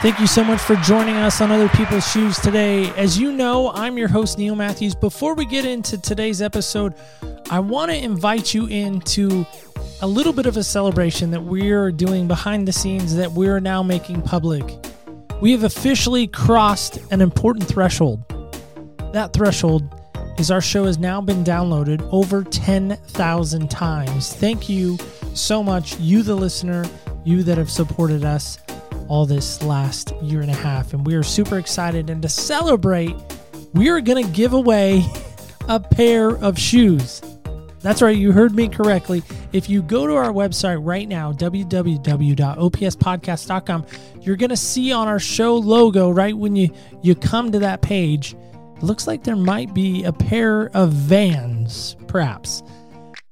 Thank you so much for joining us on Other People's Shoes today. As you know, I'm your host, Neil Matthews. Before we get into today's episode, I want to invite you into a little bit of a celebration that we're doing behind the scenes that we're now making public. We have officially crossed an important threshold. That threshold is our show has now been downloaded over 10,000 times. Thank you so much, you, the listener, you that have supported us all this last year and a half. And we are super excited. And to celebrate, we are going to give away a pair of shoes. That's right, you heard me correctly. If you go to our website right now, www.opspodcast.com, you're going to see on our show logo right when you you come to that page, it looks like there might be a pair of vans, perhaps.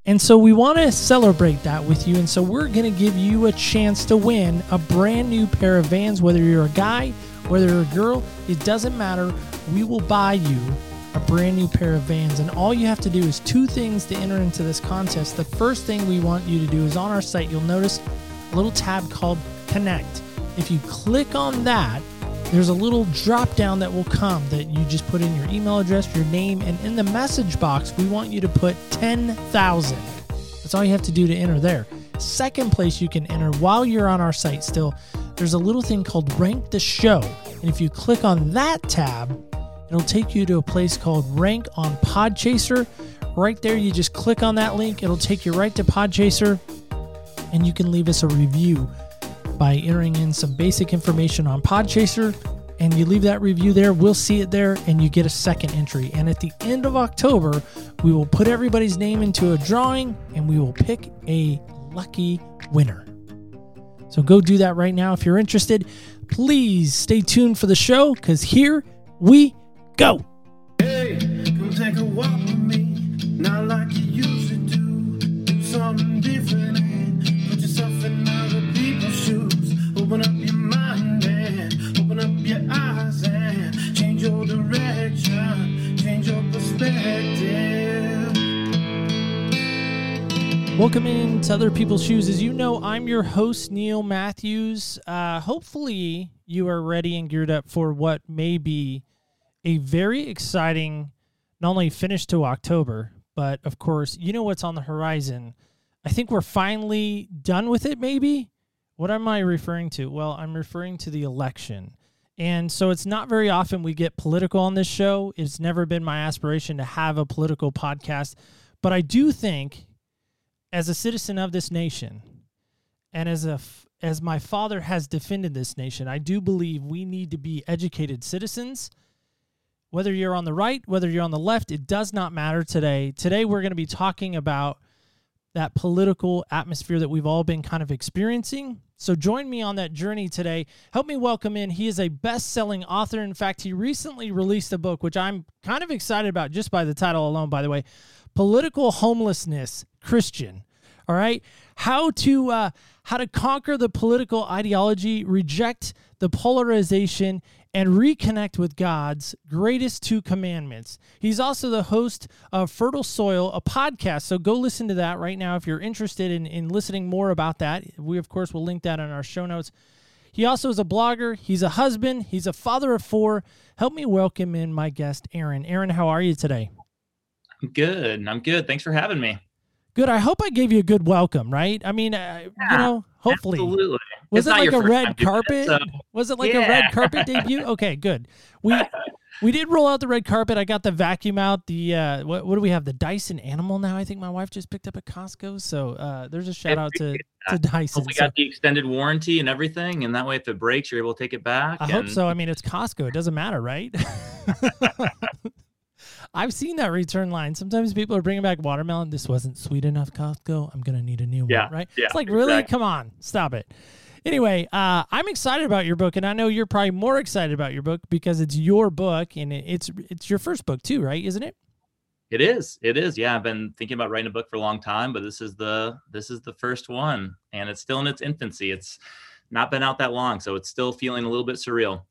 And so we want to celebrate that with you. And so we're going to give you a chance to win a brand new pair of vans, whether you're a guy, whether you're a girl, it doesn't matter. We will buy you a brand new pair of vans. And all you have to do is two things to enter into this contest. The first thing we want you to do is on our site, you'll notice a little tab called Connect. If you click on that, there's a little drop down that will come that you just put in your email address, your name, and in the message box, we want you to put 10,000. That's all you have to do to enter there. Second place you can enter while you're on our site still, there's a little thing called Rank the Show. And if you click on that tab, it'll take you to a place called Rank on Podchaser. Right there, you just click on that link, it'll take you right to Podchaser, and you can leave us a review by entering in some basic information on Podchaser. And you leave that review there, we'll see it there, and you get a second entry. And at the end of October, we will put everybody's name into a drawing and we will pick a lucky winner. So go do that right now if you're interested. Please stay tuned for the show because here we go. Hey, come take a walk with me. Not like you used to do. Do something different Welcome into Other People's Shoes. As you know, I'm your host, Neil Matthews. Uh, hopefully, you are ready and geared up for what may be a very exciting, not only finish to October, but of course, you know what's on the horizon. I think we're finally done with it, maybe. What am I referring to? Well, I'm referring to the election. And so it's not very often we get political on this show. It's never been my aspiration to have a political podcast. But I do think, as a citizen of this nation, and as a as my father has defended this nation, I do believe we need to be educated citizens. Whether you're on the right, whether you're on the left, it does not matter today. Today we're going to be talking about that political atmosphere that we've all been kind of experiencing. So join me on that journey today. Help me welcome in. He is a best-selling author. In fact, he recently released a book which I'm kind of excited about just by the title alone, by the way. Political Homelessness Christian. All right? How to uh, how to conquer the political ideology, reject the polarization and reconnect with God's greatest two commandments. He's also the host of Fertile Soil, a podcast. So go listen to that right now if you're interested in, in listening more about that. We, of course, will link that in our show notes. He also is a blogger, he's a husband, he's a father of four. Help me welcome in my guest, Aaron. Aaron, how are you today? I'm good. I'm good. Thanks for having me. Good. I hope I gave you a good welcome, right? I mean, uh, you know, hopefully. Absolutely. Was it like your a first red carpet? it, so- Was it like a red carpet debut? Okay, good. We we did roll out the red carpet. I got the vacuum out. The uh, what, what do we have? The Dyson Animal now. I think my wife just picked up at Costco. So uh, there's a shout out to to Dyson. Hope we So- got the extended warranty and everything, and that way, if it breaks, you're able to take it back. I hope so. I mean, it's Costco. It doesn't matter, right? I've seen that return line. Sometimes people are bringing back watermelon. This wasn't sweet enough, Costco. I'm gonna need a new Yeah, one, right? yeah, it's like really, come on, stop it. Anyway, uh, I'm excited about your book, and I know you're probably more excited about your book because it's your book, and it's it's your first book too, right? Isn't it? It is. It is. Yeah, I've been thinking about writing a book for a long time, but this is the this is the first one, and it's still in its infancy. It's not been out that long, so it's still feeling a little bit surreal.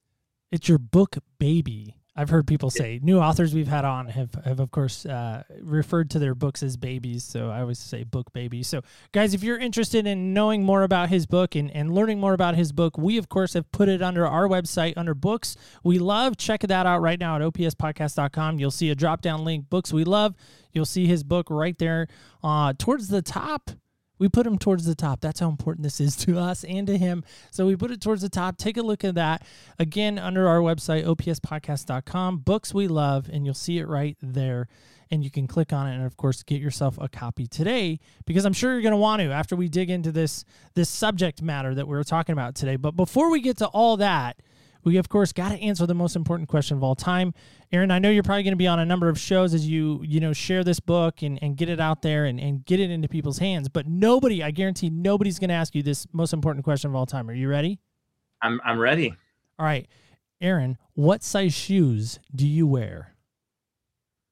It's your book baby. I've heard people say new authors we've had on have, have of course uh, referred to their books as babies. So I always say book babies. So guys, if you're interested in knowing more about his book and, and learning more about his book, we of course have put it under our website under books we love. Check that out right now at opspodcast.com. You'll see a drop down link, books we love. You'll see his book right there uh, towards the top we put him towards the top. That's how important this is to us and to him. So we put it towards the top. Take a look at that. Again, under our website, opspodcast.com, books we love, and you'll see it right there. And you can click on it and of course get yourself a copy today because I'm sure you're going to want to after we dig into this this subject matter that we are talking about today. But before we get to all that, we of course got to answer the most important question of all time. Aaron i know you're probably going to be on a number of shows as you you know share this book and, and get it out there and, and get it into people's hands but nobody i guarantee nobody's going to ask you this most important question of all time. Are you ready? I'm, I'm ready. All right. Aaron what size shoes do you wear?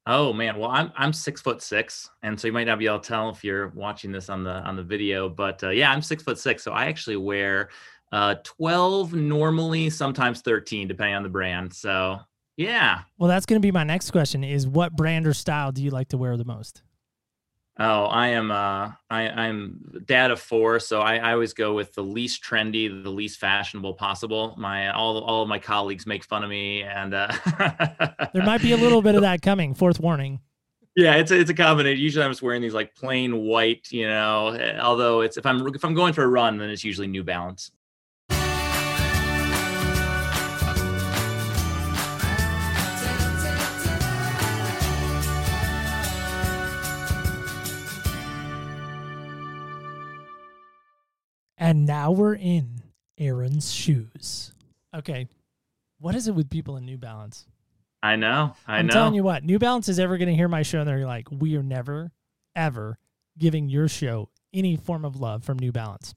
Oh man, well I'm I'm six foot six, and so you might not be able to tell if you're watching this on the on the video, but uh, yeah, I'm six foot six, so I actually wear uh, 12 normally, sometimes 13, depending on the brand. So, yeah. Well, that's going to be my next question is what brand or style do you like to wear the most? Oh, I am uh I, I'm dad of four, so I, I always go with the least trendy, the least fashionable possible. My all all of my colleagues make fun of me and uh there might be a little bit of that coming. Fourth warning. Yeah, it's a, it's a combination. Usually, I'm just wearing these like plain white, you know. Eh, although it's if I'm if I'm going for a run, then it's usually New Balance. And now we're in Aaron's shoes. Okay. What is it with people in New Balance? I know. I am know. telling you what, New Balance is ever going to hear my show and they're like, we are never, ever giving your show any form of love from New Balance.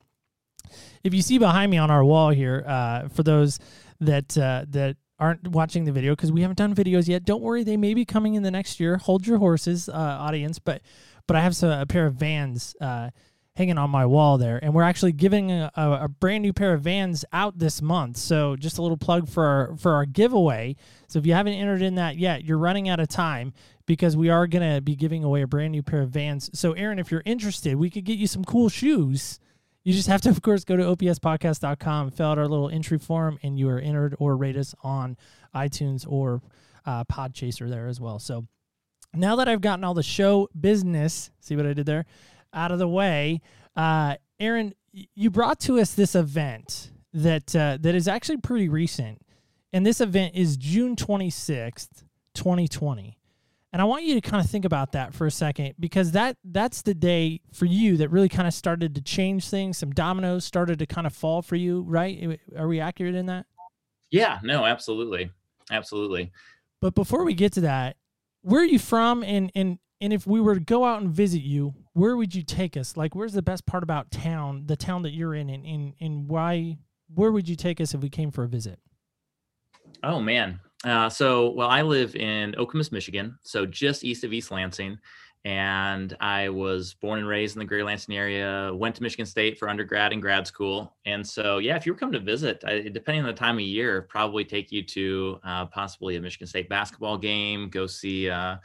If you see behind me on our wall here, uh, for those that uh, that aren't watching the video because we haven't done videos yet, don't worry, they may be coming in the next year. Hold your horses, uh, audience. But but I have some, a pair of Vans uh, hanging on my wall there. And we're actually giving a, a, a, brand new pair of Vans out this month. So just a little plug for our, for our giveaway. So if you haven't entered in that yet, you're running out of time because we are going to be giving away a brand new pair of Vans. So Aaron, if you're interested, we could get you some cool shoes. You just have to, of course, go to opspodcast.com, fill out our little entry form, and you are entered or rate us on iTunes or uh, Podchaser there as well. So now that I've gotten all the show business, see what I did there? Out of the way, uh, Aaron, you brought to us this event that uh, that is actually pretty recent, and this event is June twenty sixth, twenty twenty. And I want you to kind of think about that for a second because that that's the day for you that really kind of started to change things. Some dominoes started to kind of fall for you, right? Are we accurate in that? Yeah, no, absolutely. Absolutely. But before we get to that, where are you from and and and if we were to go out and visit you, where would you take us? Like, where's the best part about town, the town that you're in, and, and, and why, where would you take us if we came for a visit? Oh, man. Uh, so, well, I live in Okemos, Michigan, so just east of East Lansing. And I was born and raised in the Greater Lansing area, went to Michigan State for undergrad and grad school. And so, yeah, if you were coming to visit, I, depending on the time of year, probably take you to uh, possibly a Michigan State basketball game, go see, uh,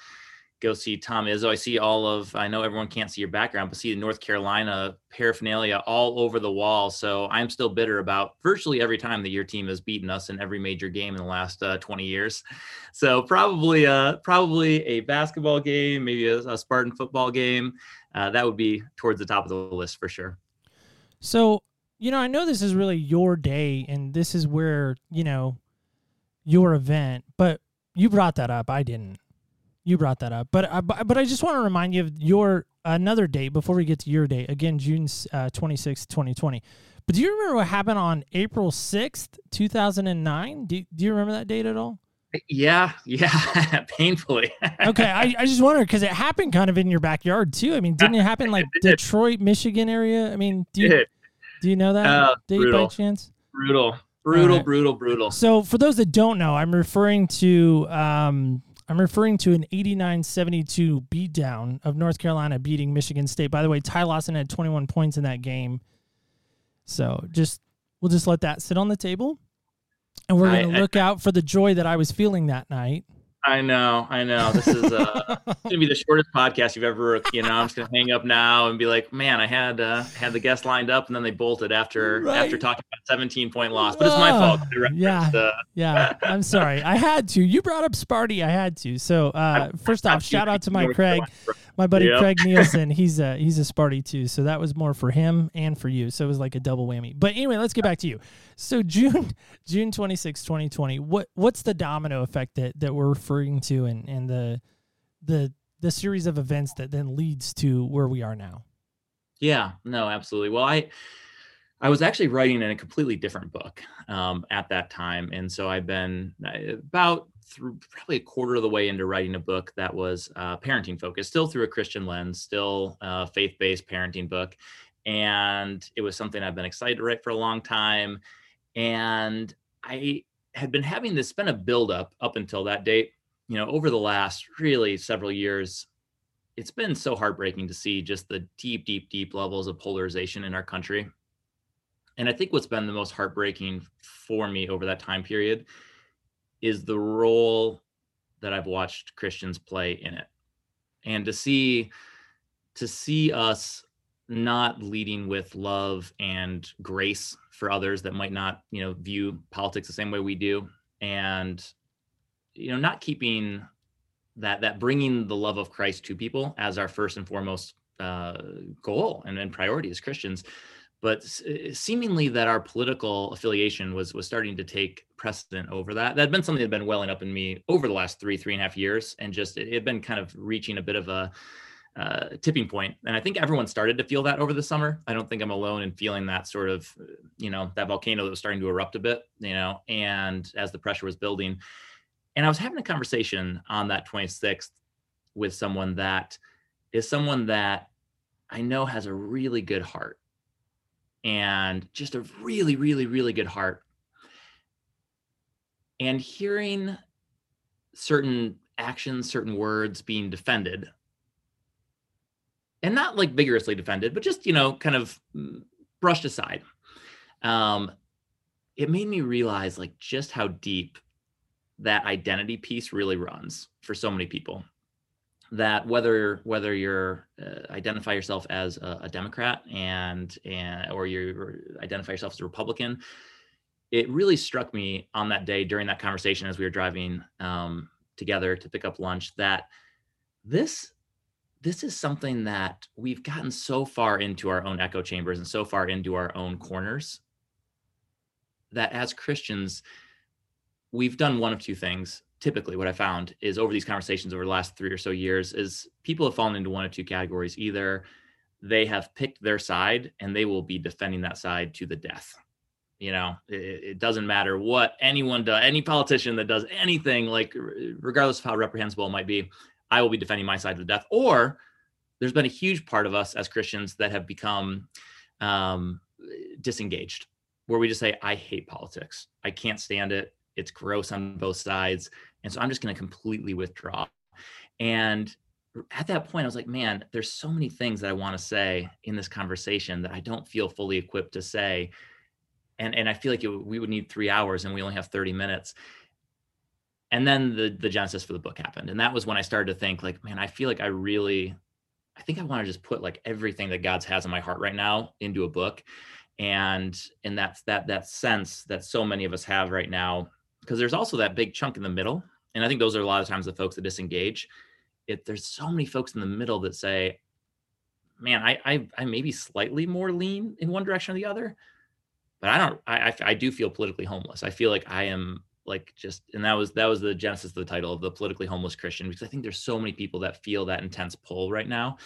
go see Tom Izzo. I see all of, I know everyone can't see your background, but see the North Carolina paraphernalia all over the wall. So I'm still bitter about virtually every time that your team has beaten us in every major game in the last uh, 20 years. So probably, uh, probably a basketball game, maybe a, a Spartan football game. Uh, that would be towards the top of the list for sure. So, you know, I know this is really your day and this is where, you know, your event, but you brought that up. I didn't. You brought that up, but uh, but I just want to remind you of your another date before we get to your date again, June uh, twenty sixth, twenty twenty. But do you remember what happened on April sixth, two thousand and nine? Do Do you remember that date at all? Yeah, yeah, painfully. okay, I, I just wonder because it happened kind of in your backyard too. I mean, didn't it happen like it Detroit, Michigan area? I mean, do you, do you know that uh, date brutal. by chance? Brutal, brutal, right. brutal, brutal. So for those that don't know, I'm referring to um, I'm referring to an 89-72 beatdown of North Carolina beating Michigan State. By the way, Ty Lawson had 21 points in that game. So just we'll just let that sit on the table. And we're going to I- look out for the joy that I was feeling that night. I know, I know. This is uh, gonna be the shortest podcast you've ever. You know, I'm just gonna hang up now and be like, man, I had uh, had the guest lined up and then they bolted after Right. after talking about 17 point loss. But it's my fault. Yeah. uh, yeah, I'm sorry. I had to. You brought up Sparty. I had to. So uh, first off, shout out to my Craig, my buddy Yep. Craig Nielsen. He's a he's a Sparty too. So that was more for him and for you. So it was like a double whammy. But anyway, let's get back to you. So June June 26, 2020. What what's the domino effect that that we're referring to and and the the the series of events that then leads to where we are now? Yeah, no, absolutely. Well, I I was actually writing in a completely different book um, at that time, and so I've been uh, about through probably a quarter of the way into writing a book that was uh, parenting focused, still through a Christian lens, still a faith based parenting book, and it was something I've been excited to write for a long time, and I had been having this been a buildup up until that date. You know, over the last really several years, it's been so heartbreaking to see just the deep, deep, deep levels of polarization in our country. And I think what's been the most heartbreaking for me over that time period is the role that I've watched Christians play in it. And to see to see us not leading with love and grace for others that might not, you know, view politics the same way we do and you know, not keeping that that bringing the love of Christ to people as our first and foremost uh, goal and, and priority as Christians, but uh, seemingly that our political affiliation was was starting to take precedent over that. That had been something that had been welling up in me over the last three three and a half years, and just it had been kind of reaching a bit of a uh, tipping point. And I think everyone started to feel that over the summer. I don't think I'm alone in feeling that sort of, uh, you know, that volcano that was starting to erupt a bit, you know, and as the pressure was building. And I was having a conversation on that 26th with someone that is someone that I know has a really good heart and just a really, really, really good heart. And hearing certain actions, certain words being defended, and not like vigorously defended, but just, you know, kind of mm, brushed aside. Um, it made me realize like just how deep that identity piece really runs for so many people that whether whether you're uh, identify yourself as a, a democrat and and or you identify yourself as a republican it really struck me on that day during that conversation as we were driving um, together to pick up lunch that this this is something that we've gotten so far into our own echo chambers and so far into our own corners that as christians we've done one of two things typically what i found is over these conversations over the last three or so years is people have fallen into one of two categories. Either they have picked their side and they will be defending that side to the death. You know it, it doesn't matter what anyone does any politician that does anything like regardless of how reprehensible it might be i will be defending my side to the death. Or there's been a huge part of us as christians that have become um, disengaged where we just say i hate politics. I can't stand it. It's gross on both sides and so i'm just going to completely withdraw. And at that point i was like man there's so many things that i want to say in this conversation that i don't feel fully equipped to say. And and i feel like it, we would need three hours and we only have 30 minutes. And then the the genesis for the book happened. And that was when i started to think like man i feel like i really i think i want to just put like everything that god's has in my heart right now into a book. And and that's that that sense that so many of us have right now because there's also that big chunk in the middle and i think those are a lot of times the folks that disengage. It there's so many folks in the middle that say man i i, I maybe slightly more lean in one direction or the other but i don't I, I i do feel politically homeless. I feel like i am like just and that was that was the genesis of the title of the politically homeless christian because i think there's so many people that feel that intense pull right now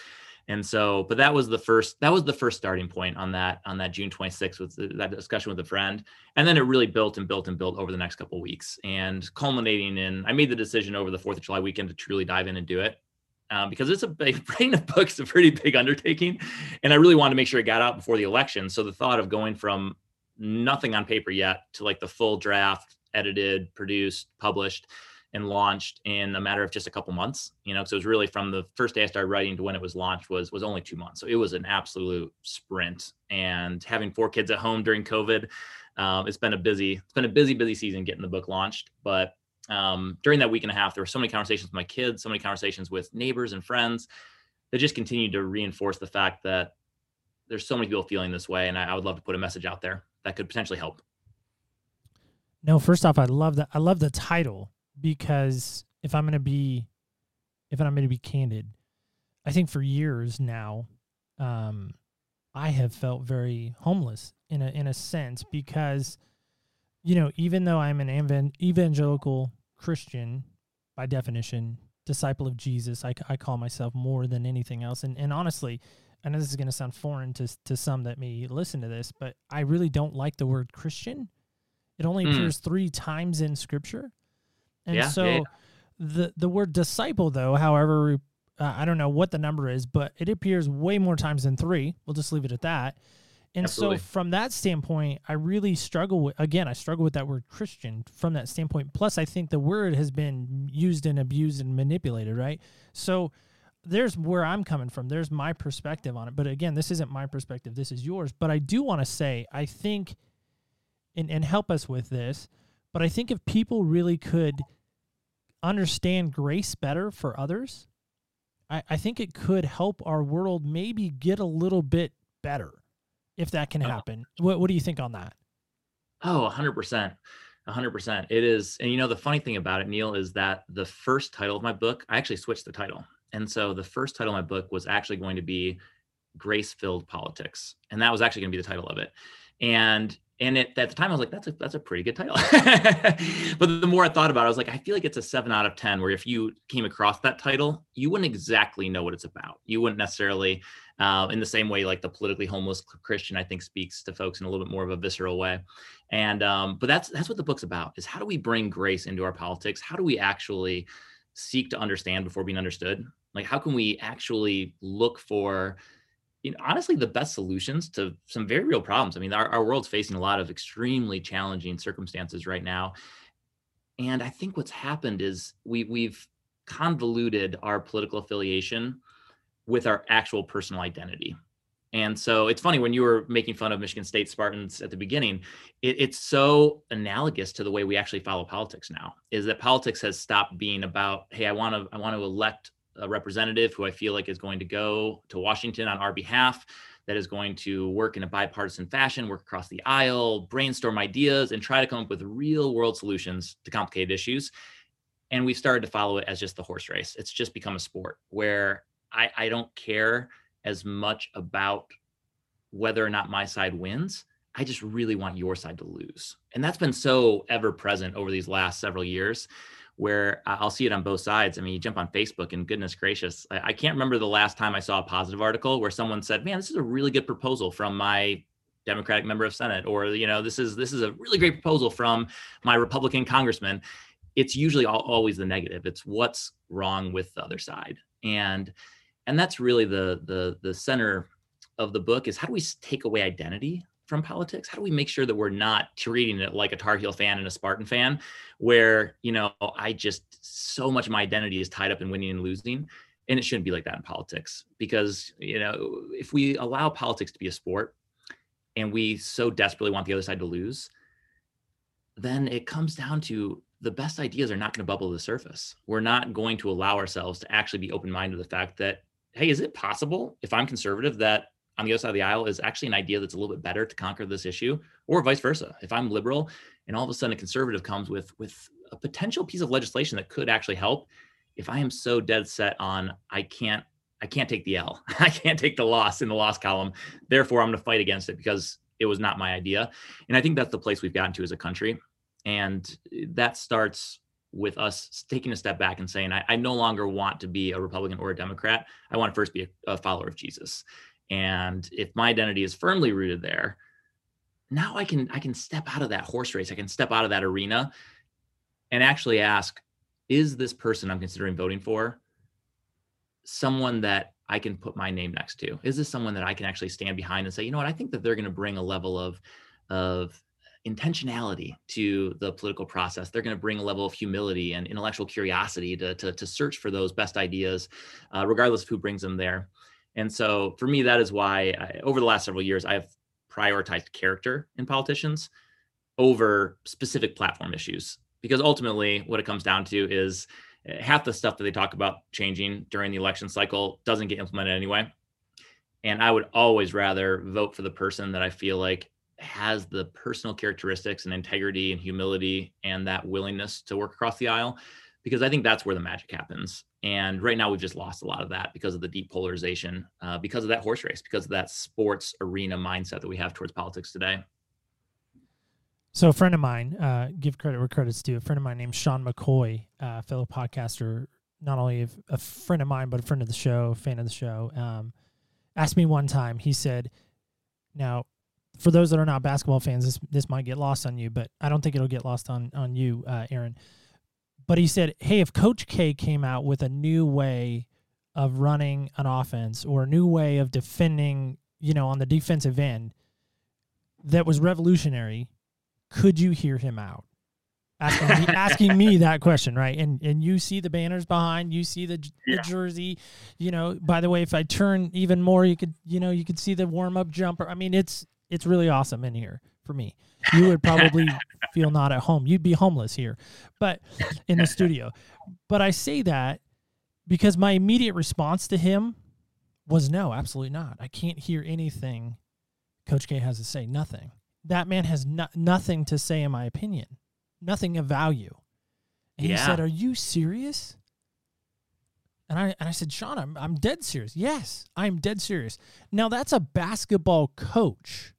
and so but that was the first that was the first starting point on that on that june 26th with that discussion with a friend. And then it really built and built and built over the next couple weeks and culminating in i made the decision over the fourth of july weekend to truly dive in and do it um, because it's a big writing a book is a pretty big undertaking. And i really wanted to make sure it got out before the election. So the thought of going from nothing on paper yet to like the full draft edited produced published and launched in a matter of just a couple months. You know, so it was really from the first day I started writing to when it was launched was was only two months. So it was an absolute sprint. And having four kids at home during COVID, um, it's been a busy it's been a busy busy season getting the book launched. But um, during that week and a half, there were so many conversations with my kids, so many conversations with neighbors and friends that just continued to reinforce the fact that there's so many people feeling this way, and I, I would love to put a message out there that could potentially help. No, first off, I love that. I love the title because if I'm going to be, if I'm going to be candid, I think for years now, um, I have felt very homeless in a in a sense because, you know, even though I'm an evangelical Christian by definition, disciple of Jesus, I, I call myself more than anything else. And and honestly, I know this is going to sound foreign to to some that may listen to this, but I really don't like the word Christian. It only mm. appears three times in Scripture, and yeah, so yeah. the the word disciple, though, however, uh, I don't know what the number is, but it appears way more times than three. We'll just leave it at that. And Absolutely. so, from that standpoint, I really struggle with, again, I struggle with that word Christian from that standpoint. Plus, I think the word has been used and abused and manipulated, right? So, there's where I'm coming from. There's my perspective on it. But again, this isn't my perspective. This is yours. But I do want to say, I think, and, and help us with this, but I think if people really could understand grace better for others, I, I think it could help our world maybe get a little bit better if that can oh. happen. What, what do you think on that? Oh, 100%. 100%. It is. And you know, the funny thing about it, Neil, is that the first title of my book, I actually switched the title. And so the first title of my book was actually going to be Grace Filled Politics. And that was actually going to be the title of it. And and it, at the time I was like, that's a that's a pretty good title. but the more I thought about it, I was like, I feel like it's a seven out of ten. Where if you came across that title, you wouldn't exactly know what it's about. You wouldn't necessarily, uh, in the same way, like the politically homeless Christian, I think speaks to folks in a little bit more of a visceral way. And um, but that's that's what the book's about: is how do we bring grace into our politics? How do we actually seek to understand before being understood? Like, how can we actually look for you know, honestly, the best solutions to some very real problems. I mean, our, our world's facing a lot of extremely challenging circumstances right now. And I think what's happened is we we've convoluted our political affiliation with our actual personal identity. And so it's funny when you were making fun of Michigan State Spartans at the beginning, it, it's so analogous to the way we actually follow politics now. Is that politics has stopped being about, hey, I want to I want to elect a representative who I feel like is going to go to Washington on our behalf, that is going to work in a bipartisan fashion, work across the aisle, brainstorm ideas, and try to come up with real world solutions to complicated issues. And we've started to follow it as just the horse race. It's just become a sport where I, I don't care as much about whether or not my side wins. I just really want your side to lose. And that's been so ever present over these last several years where I'll see it on both sides. I mean, you jump on Facebook and goodness gracious, I, can't remember the last time I saw a positive article where someone said, man, this is a really good proposal from my Democratic member of Senate, or, you know, this is, this is a really great proposal from my Republican congressman. It's usually all, always the negative. It's what's wrong with the other side. And, and that's really the, the, the center of the book is how do we take away identity from politics? How do we make sure that we're not treating it like a Tar Heel fan and a Spartan fan, where, you know, I just so much of my identity is tied up in winning and losing. And it shouldn't be like that in politics because, you know, if we allow politics to be a sport and we so desperately want the other side to lose, then it comes down to the best ideas are not going to bubble to the surface. We're not going to allow ourselves to actually be open minded to the fact that, hey, is it possible if I'm conservative that on the other side of the aisle is actually an idea that's a little bit better to conquer this issue, or vice versa. If I'm liberal and all of a sudden a conservative comes with with a potential piece of legislation that could actually help, if I am so dead set on I can't I can't take the L, I can't take the loss in the loss column, therefore I'm going to fight against it because it was not my idea. And I think that's the place we've gotten to as a country, and that starts with us taking a step back and saying, I, I, no longer want to be a Republican or a Democrat. I want to first be a, a follower of Jesus. And if my identity is firmly rooted there, now I can I can step out of that horse race. I can step out of that arena and actually ask, is this person I'm considering voting for someone that I can put my name next to? Is this someone that I can actually stand behind and say, you know what, I think that they're going to bring a level of of intentionality to the political process. They're going to bring a level of humility and intellectual curiosity to, to, to search for those best ideas, uh, regardless of who brings them there. And so for me, that is why I, over the last several years, I've prioritized character in politicians over specific platform issues. Because ultimately, what it comes down to is eh, half the stuff that they talk about changing during the election cycle doesn't get implemented anyway. And I would always rather vote for the person that I feel like has the personal characteristics and integrity and humility and that willingness to work across the aisle because I think that's where the magic happens. And right now, we've just lost a lot of that because of the deep polarization, uh, because of that horse race, because of that sports arena mindset that we have towards politics today. So, a friend of mine, uh, give credit where credit's due, a friend of mine named Sean McCoy, uh, fellow podcaster, not only a, a, friend of mine, but a friend of the show, fan of the show, um, asked me one time, he said, Now, for those that are not basketball fans, this this might get lost on you, but I don't think it'll get lost on on you, uh, Aaron. But he said, "Hey, if Coach K came out with a new way of running an offense or a new way of defending, you know, on the defensive end that was revolutionary, could you hear him out?" Asking me, asking me that question, right? And and you see the banners behind, you see the, yeah. the jersey, you know. By the way, if I turn even more, you could, you know, you could see the warm up jumper. I mean, it's it's really awesome in here for me. You would probably feel not at home. You'd be homeless here, but in the studio. But I say that because my immediate response to him was no, absolutely not. I can't hear anything Coach K has to say. Nothing. That man has no, nothing to say, in my opinion, nothing of value. And yeah. he said, Are you serious? And I and I said, Sean, I'm I'm dead serious. Yes, I'm dead serious. Now that's a basketball coach.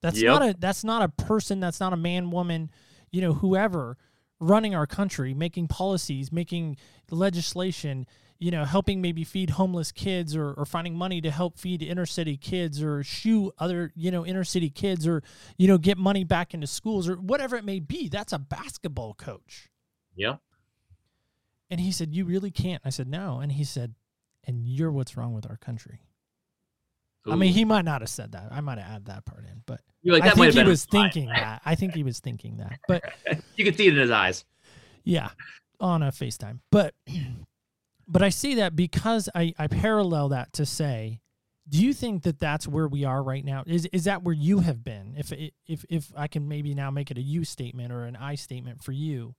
That's yep. not a that's not a person, that's not a man, woman, you know, whoever running our country, making policies, making legislation, you know, helping maybe feed homeless kids or, or finding money to help feed inner city kids or shoe other, you know, inner city kids or, you know, get money back into schools or whatever it may be. That's a basketball coach. Yeah. And he said, You really can't. I said, No. And he said, And you're what's wrong with our country. Ooh. I mean, he might not have said that. I might have added that part in, but like, I think he was thinking that. I think he was thinking that. But you could see it in his eyes. Yeah, on a FaceTime. But but I see that because I I parallel that to say, do you think that that's where we are right now? Is is that where you have been? If if if I can maybe now make it a you statement or an I statement for you,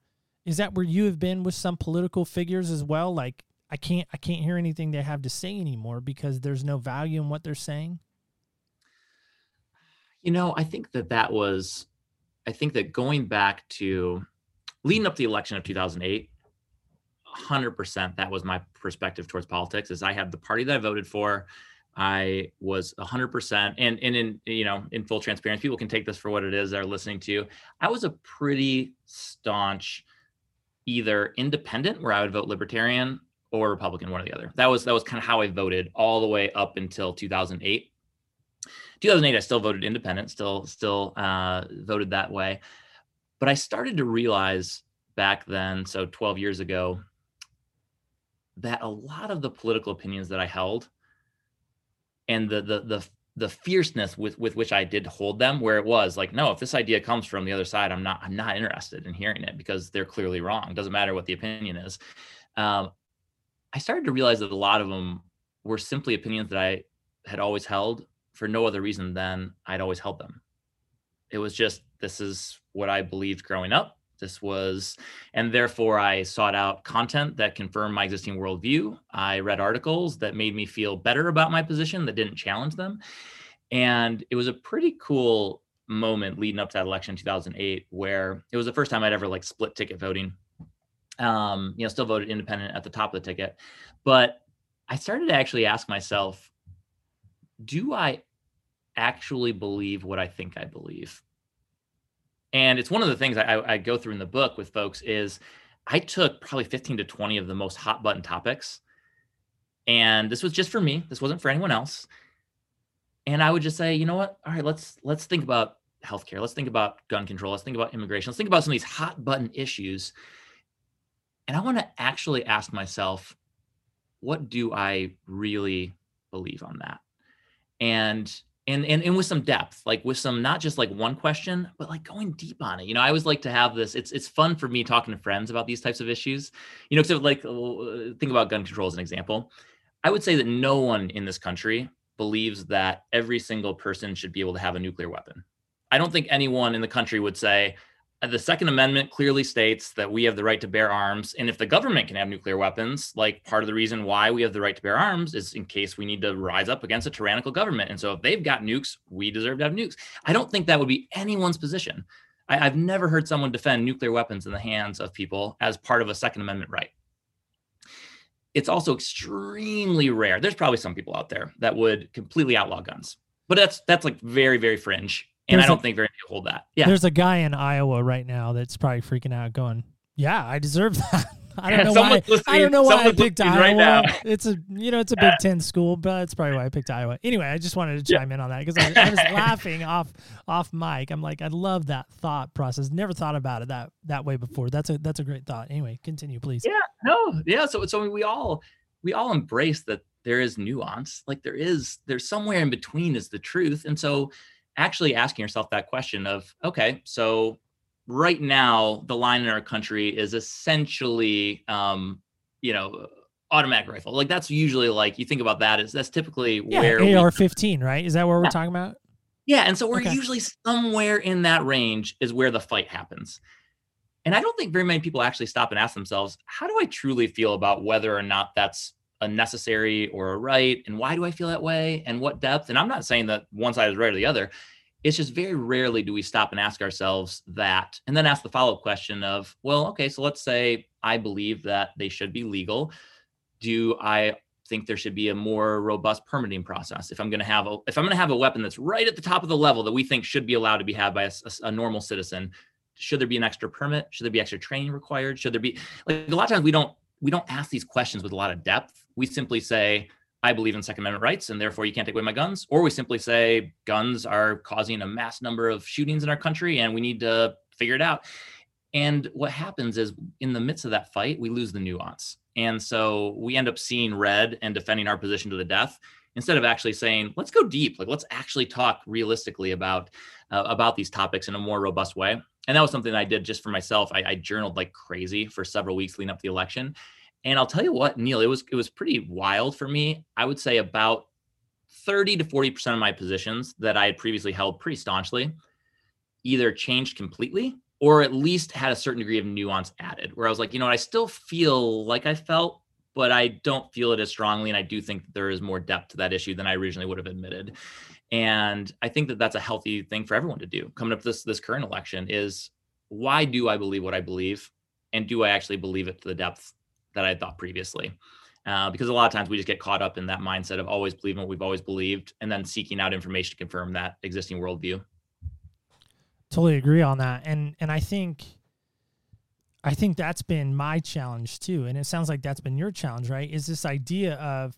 is that where you have been with some political figures as well? Like I can't I can't hear anything they have to say anymore because there's no value in what they're saying. You know, I think that that was, I think that going back to leading up to the election of 2008, 100% that was my perspective towards politics is I had the party that I voted for. I was 100% and and in you know in full transparency people can take this for what it is they're listening to. I was a pretty staunch either independent where I would vote libertarian or Republican, one or the other. That was that was kind of how I voted all the way up until 2008. 2008, I still voted independent, still still uh, voted that way. But I started to realize back then, so 12 years ago, that a lot of the political opinions that I held and the the the the fierceness with with which I did hold them, where it was like, no, if this idea comes from the other side, I'm not I'm not interested in hearing it because they're clearly wrong. Doesn't matter what the opinion is. Um, I started to realize that a lot of them were simply opinions that I had always held for no other reason than I'd always held them. It was just, this is what I believed growing up. This was, and therefore I sought out content that confirmed my existing worldview. I read articles that made me feel better about my position that didn't challenge them. And it was a pretty cool moment leading up to that election in 2008 where it was the first time I'd ever like split ticket voting um, you know, still voted independent at the top of the ticket. But I started to actually ask myself, do I actually believe what I think I believe? And it's one of the things I, I go through in the book with folks is I took probably 15 to 20 of the most hot button topics. And this was just for me. This wasn't for anyone else. And I would just say, you know what? All right, let's let's think about healthcare. Let's think about gun control. Let's think about immigration. Let's think about some of these hot button issues and I want to actually ask myself, what do I really believe on that? And and, and and with some depth like with some not just like one question but like going deep on it. You know i always like to have this it's it's fun for me talking to friends about these types of issues. You know so like think about gun control as an example. I would say that no one in this country believes that every single person should be able to have a nuclear weapon. I don't think anyone in the country would say the Second Amendment clearly states that we have the right to bear arms. And if the government can have nuclear weapons, like part of the reason why we have the right to bear arms is in case we need to rise up against a tyrannical government. And so if they've got nukes, we deserve to have nukes. I don't think that would be anyone's position. I, have never heard someone defend nuclear weapons in the hands of people as part of a Second Amendment right. It's also extremely rare. There's probably some people out there that would completely outlaw guns, but that's that's like very very fringe and I don't a, think very many hold that. Yeah. There's a guy in Iowa right now that's probably freaking out, going, "Yeah, I deserve that." I don't know why. I don't know why I picked Iowa. Right now. It's a you know it's a Big Ten school, but that's probably why I picked Iowa. Anyway, I just wanted to chime yeah. in on that because I, I, was laughing off off mic. I'm like, I love that thought process. Never thought about it that that way before. That's a that's a great thought. Anyway, continue, please. Yeah. No. Yeah. So so we all we all embrace that there is nuance. Like there is there's somewhere in between is the truth, and so actually asking yourself that question of okay so right now the line in our country is essentially um you know automatic rifle like that's usually like you think about that is that's typically yeah, where AR-15 right is that what we're yeah. talking about yeah and so we're okay. usually somewhere in that range is where the fight happens and i don't think very many people actually stop and ask themselves how do i truly feel about whether or not that's a necessary or a right and why do i feel that way and what depth and i'm not saying that one side is right or the other. It's just very rarely do we stop and ask ourselves that and then ask the follow-up question of well okay so let's say i believe that they should be legal. Do i think there should be a more robust permitting process? If i'm going to have a if i'm going to have a weapon that's right at the top of the level that we think should be allowed to be had by a, a, a normal citizen should there be an extra permit? Should there be extra training required? Should there be like a lot of times we don't we don't ask these questions with a lot of depth. We simply say, I believe in Second Amendment rights, and therefore you can't take away my guns. Or we simply say guns are causing a mass number of shootings in our country, and we need to figure it out. And what happens is, in the midst of that fight, we lose the nuance, and so we end up seeing red and defending our position to the death instead of actually saying, "Let's go deep. Like, let's actually talk realistically about uh, about these topics in a more robust way." And that was something I did just for myself. I, I journaled like crazy for several weeks leading up to the election. And I'll tell you what, Neil, it was it was pretty wild for me. I would say about 30 to 40% of my positions that I had previously held pretty staunchly either changed completely or at least had a certain degree of nuance added where I was like, you know, I still feel like I felt, but I don't feel it as strongly. And I do think that there is more depth to that issue than I originally would have admitted and i think that that's a healthy thing for everyone to do coming up this this current election is why do i believe what i believe? And do i actually believe it to the depth that i thought previously? Uh, because a lot of times we just get caught up in that mindset of always believing what we've always believed and then seeking out information to confirm that existing worldview. Totally agree on that. And and i think i think that's been my challenge too. And it sounds like that's been your challenge right? Is this idea of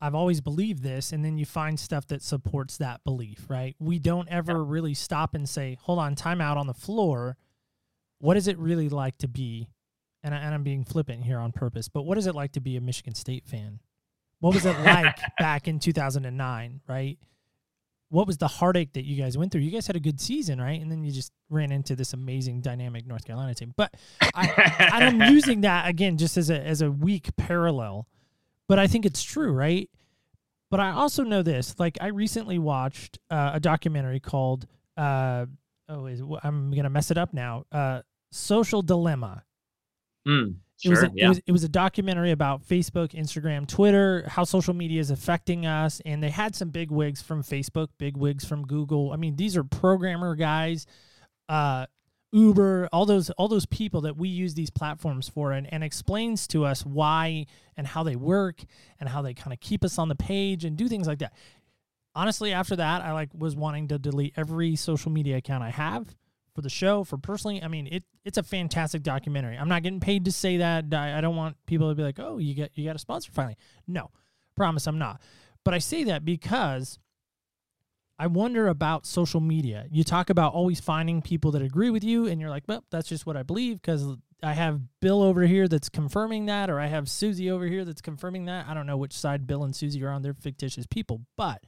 I've always believed this, and then you find stuff that supports that belief, right? We don't ever yeah. really stop and say, hold on, time out on the floor. What is it really like to be, and, I, and I'm being flippant here on purpose, but what is it like to be a Michigan State fan? What was it like back in 2009, right? What was the heartache that you guys went through? You guys had a good season, right? And then you just ran into this amazing dynamic North Carolina team. But I, I'm using that again just as a as a weak parallel but I think it's true, right? But I also know this. Like I recently watched uh, a documentary called uh, oh, is, I'm gonna mess it up now. Uh, Social Dilemma. Mm, sure, it was, a, yeah. it was it was a documentary about Facebook, Instagram, Twitter, how social media is affecting us, and they had some big wigs from Facebook, big wigs from Google. I mean, these are programmer guys. Uh, Uber, all those all those people that we use these platforms for and, and explains to us why and how they work and how they kind of keep us on the page and do things like that. Honestly, after that, I like was wanting to delete every social media account I have for the show, for personally. I mean, it it's a fantastic documentary. I'm not getting paid to say that. I, I don't want people to be like, "Oh, you get you got a sponsor finally." No. Promise I'm not. But I say that because I wonder about social media. You talk about always finding people that agree with you, and you're like, well, that's just what I believe because I have Bill over here that's confirming that, or I have Susie over here that's confirming that. I don't know which side Bill and Susie are on. They're fictitious people. But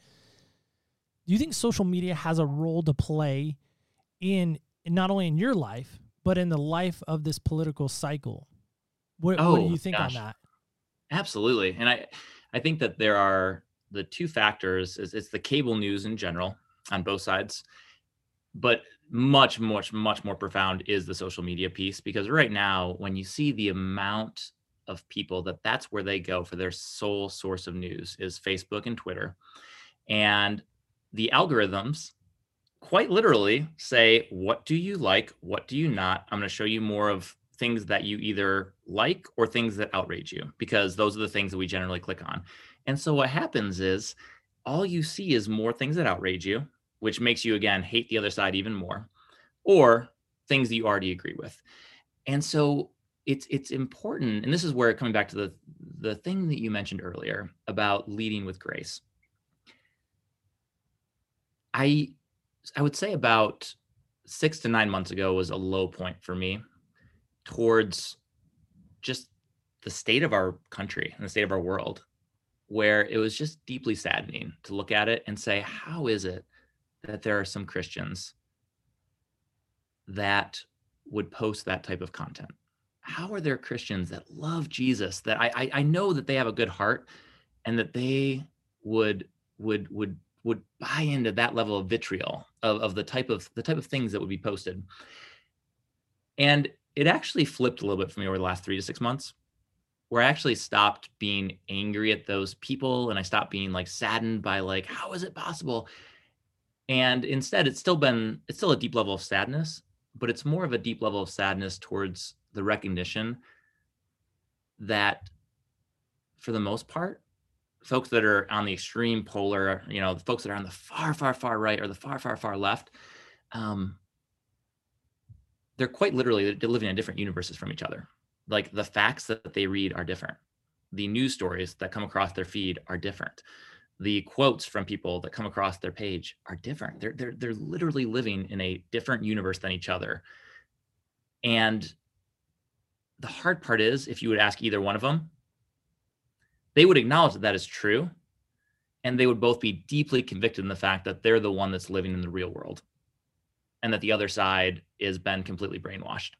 do you think social media has a role to play in, not only in your life but in the life of this political cycle? What, oh, what do oh, you think gosh. on that? Absolutely. And I, I think that there are the two factors is it's the cable news in general on both sides, but much, much, much more profound is the social media piece because right now, when you see the amount of people that that's where they go for their sole source of news is Facebook and Twitter. And the algorithms quite literally say, What do you like? What do you not? I'm going to show you more of things that you either like or things that outrage you, because those are the things that we generally click on. And so what happens is all you see is more things that outrage you, which makes you again hate the other side even more, or things that you already agree with. And so it's it's important, and this is where coming back to the the thing that you mentioned earlier about leading with grace. I I would say about six to nine months ago was a low point for me towards just the state of our country and the state of our world, where it was just deeply saddening to look at it and say, how is it that there are some Christians that would post that type of content? How are there Christians that love Jesus that I, I, I know that they have a good heart and that they would would would would buy into that level of vitriol of, of the type of the type of things that would be posted. And it actually flipped a little bit for me over the last three to six months, where I actually stopped being angry at those people and I stopped being like saddened by like, how is it possible? And instead, it's still been it's still a deep level of sadness, but it's more of a deep level of sadness towards the recognition that for the most part, folks that are on the extreme polar, you know, the folks that are on the far, far, far right or the far, far, far left, um, they're quite literally they're living in different universes from each other. Like the facts that they read are different. The news stories that come across their feed are different. The quotes from people that come across their page are different. They're they're they're literally living in a different universe than each other. And the hard part is if you would ask either one of them, they would acknowledge that that is true and they would both be deeply convicted in the fact that they're the one that's living in the real world and that the other side is been completely brainwashed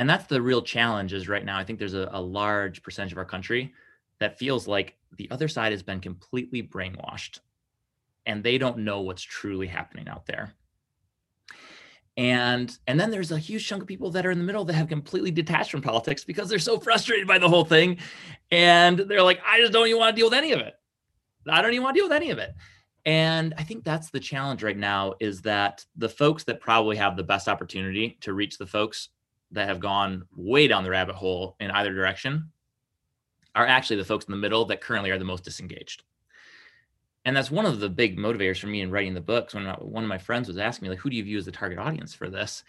and that's the real challenge is right now i think there's a, a large percentage of our country that feels like the other side has been completely brainwashed and they don't know what's truly happening out there. And and then there's a huge chunk of people that are in the middle that have completely detached from politics because they're so frustrated by the whole thing and they're like i just don't even want to deal with any of it. I don't even want to deal with any of it. And i think that's the challenge right now is that the folks that probably have the best opportunity to reach the folks that have gone way down the rabbit hole in either direction are actually the folks in the middle that currently are the most disengaged. And that's one of the big motivators for me in writing the books. When uh, one of my friends was asking me like who do you view as the target audience for this?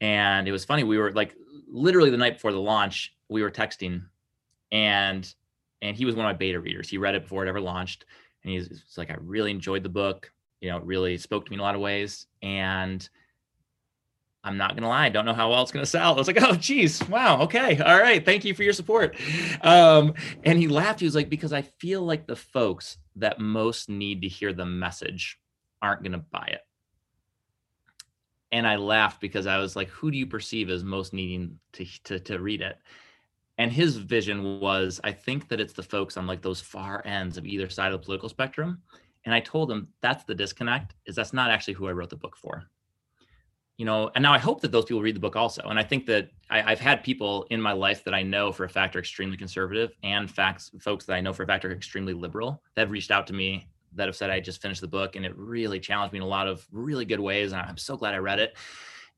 And it was funny we were like literally the night before the launch we were texting and and he was one of my beta readers. He read it before it ever launched and he's, he's like i really enjoyed the book. You know it really spoke to me in a lot of ways. And I'm not gonna lie, I don't know how well it's gonna sell. I was like, oh geez, wow, okay, all right, thank you for your support. Um, and he laughed. He was like, because I feel like the folks that most need to hear the message aren't gonna buy it. And I laughed because I was like, who do you perceive as most needing to to, to read it? And his vision was, I think that it's the folks on like those far ends of either side of the political spectrum. And I told him that's the disconnect, is that's not actually who I wrote the book for you know and now i hope that those people read the book also. And i think that I, have had people in my life that i know for a fact are extremely conservative and facts folks that i know for a fact are extremely liberal that have reached out to me that have said i just finished the book and it really challenged me in a lot of really good ways and i'm so glad i read it.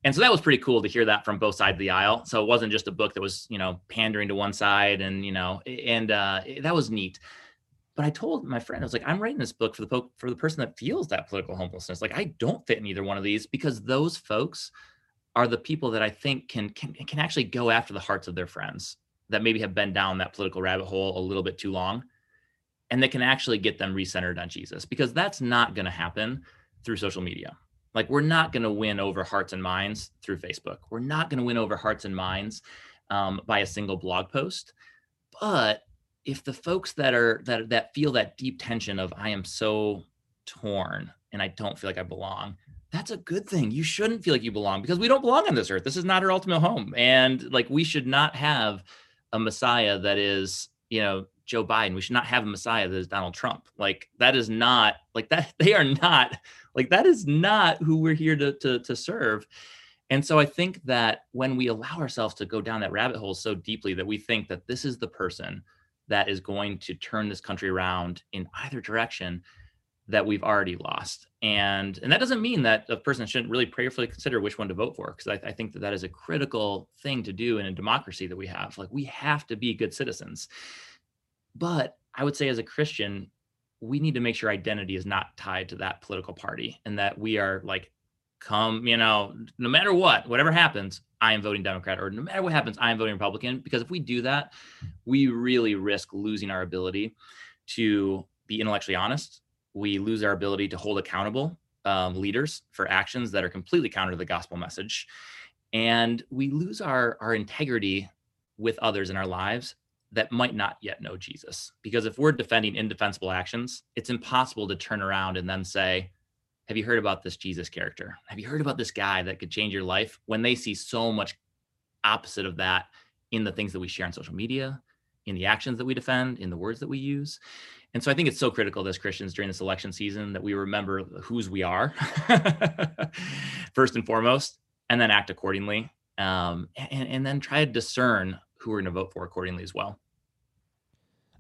And so that was pretty cool to hear that from both sides of the aisle. So it wasn't just a book that was you know pandering to one side and you know and uh, that was neat but I told my friend, I was like, I'm writing this book for the po- for the person that feels that political homelessness. Like I don't fit in either one of these because those folks are the people that I think can can can actually go after the hearts of their friends that maybe have been down that political rabbit hole a little bit too long, and that can actually get them recentered on Jesus because that's not going to happen through social media. Like we're not going to win over hearts and minds through Facebook. We're not going to win over hearts and minds um, by a single blog post, but if the folks that are that that feel that deep tension of I am so torn and I don't feel like I belong, that's a good thing. You shouldn't feel like you belong because we don't belong on this earth. This is not our ultimate home. And like we should not have a Messiah that is, you know, Joe Biden. We should not have a Messiah that is Donald Trump. Like that is not like that. They are not like that is not who we're here to to, to serve. And so I think that when we allow ourselves to go down that rabbit hole so deeply that we think that this is the person that is going to turn this country around in either direction, that we've already lost. And and that doesn't mean that a person shouldn't really prayerfully consider which one to vote for, because I, I, think that that is a critical thing to do in a democracy that we have. Like we have to be good citizens. But I would say as a Christian, we need to make sure identity is not tied to that political party and that we are like come, you know, no matter what, whatever happens, I am voting Democrat, or no matter what happens, I am voting Republican. Because if we do that, we really risk losing our ability to be intellectually honest we lose our ability to hold accountable um, leaders for actions that are completely counter to the gospel message and we lose our our integrity with others in our lives that might not yet know Jesus because if we're defending indefensible actions it's impossible to turn around and then say have you heard about this Jesus character have you heard about this guy that could change your life when they see so much opposite of that in the things that we share on social media in the actions that we defend in the words that we use and so I think it's so critical as Christians during this election season that we remember whose we are first and foremost, and then act accordingly. Um, and, and then try to discern who we're going to vote for accordingly as well.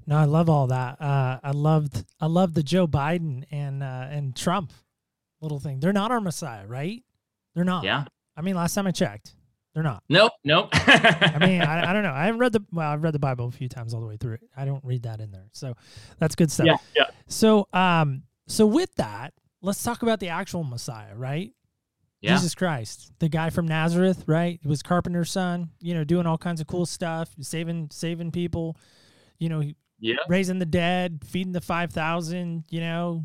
No, I love all that. Uh, I loved I loved the Joe Biden and uh, and Trump little thing. They're not our Messiah, right? They're not. Yeah. I mean, last time I checked, they're not. Nope, nope. I mean, I, I, don't know. I haven't read the well. I've read the Bible a few times all the way through it. I don't read that in there, so that's good stuff. Yeah, yeah. So, um, so with that, let's talk about the actual Messiah, right? Yeah. Jesus Christ, the guy from Nazareth, right? He was carpenter's son. You know, doing all kinds of cool stuff, saving saving people. You know, yeah, raising the dead, feeding the five thousand. You know,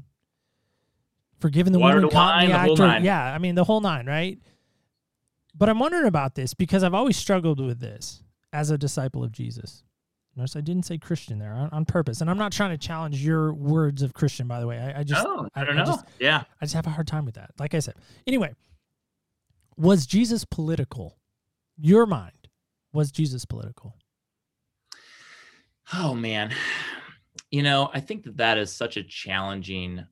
forgiving the Water woman in the, actor. Yeah, I mean the whole nine, right? But I'm wondering about this because I've always struggled with this as a disciple of Jesus. Notice I didn't say Christian there on, on purpose, and I'm not trying to challenge your words of Christian. By the way, I, I just oh, I don't I, know. Just, yeah, I just have a hard time with that. Like I said, anyway, was Jesus political? Your mind was Jesus political? Oh man, you know I think that that is such a challenging.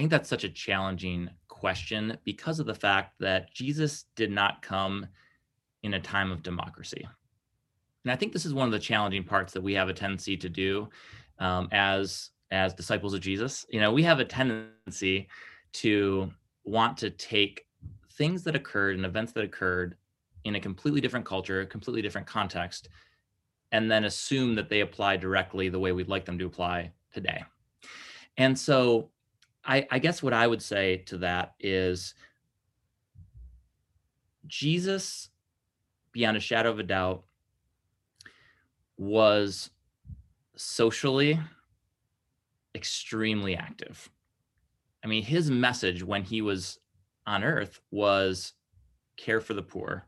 I think that's such a challenging question because of the fact that Jesus did not come in a time of democracy. And I think this is one of the challenging parts that we have a tendency to do um, as as disciples of Jesus. You know, we have a tendency to want to take things that occurred and events that occurred in a completely different culture, a completely different context, and then assume that they apply directly the way we'd like them to apply today. And so I, I guess what I would say to that is Jesus, beyond a shadow of a doubt, was socially extremely active. I mean, his message when he was on earth was care for the poor,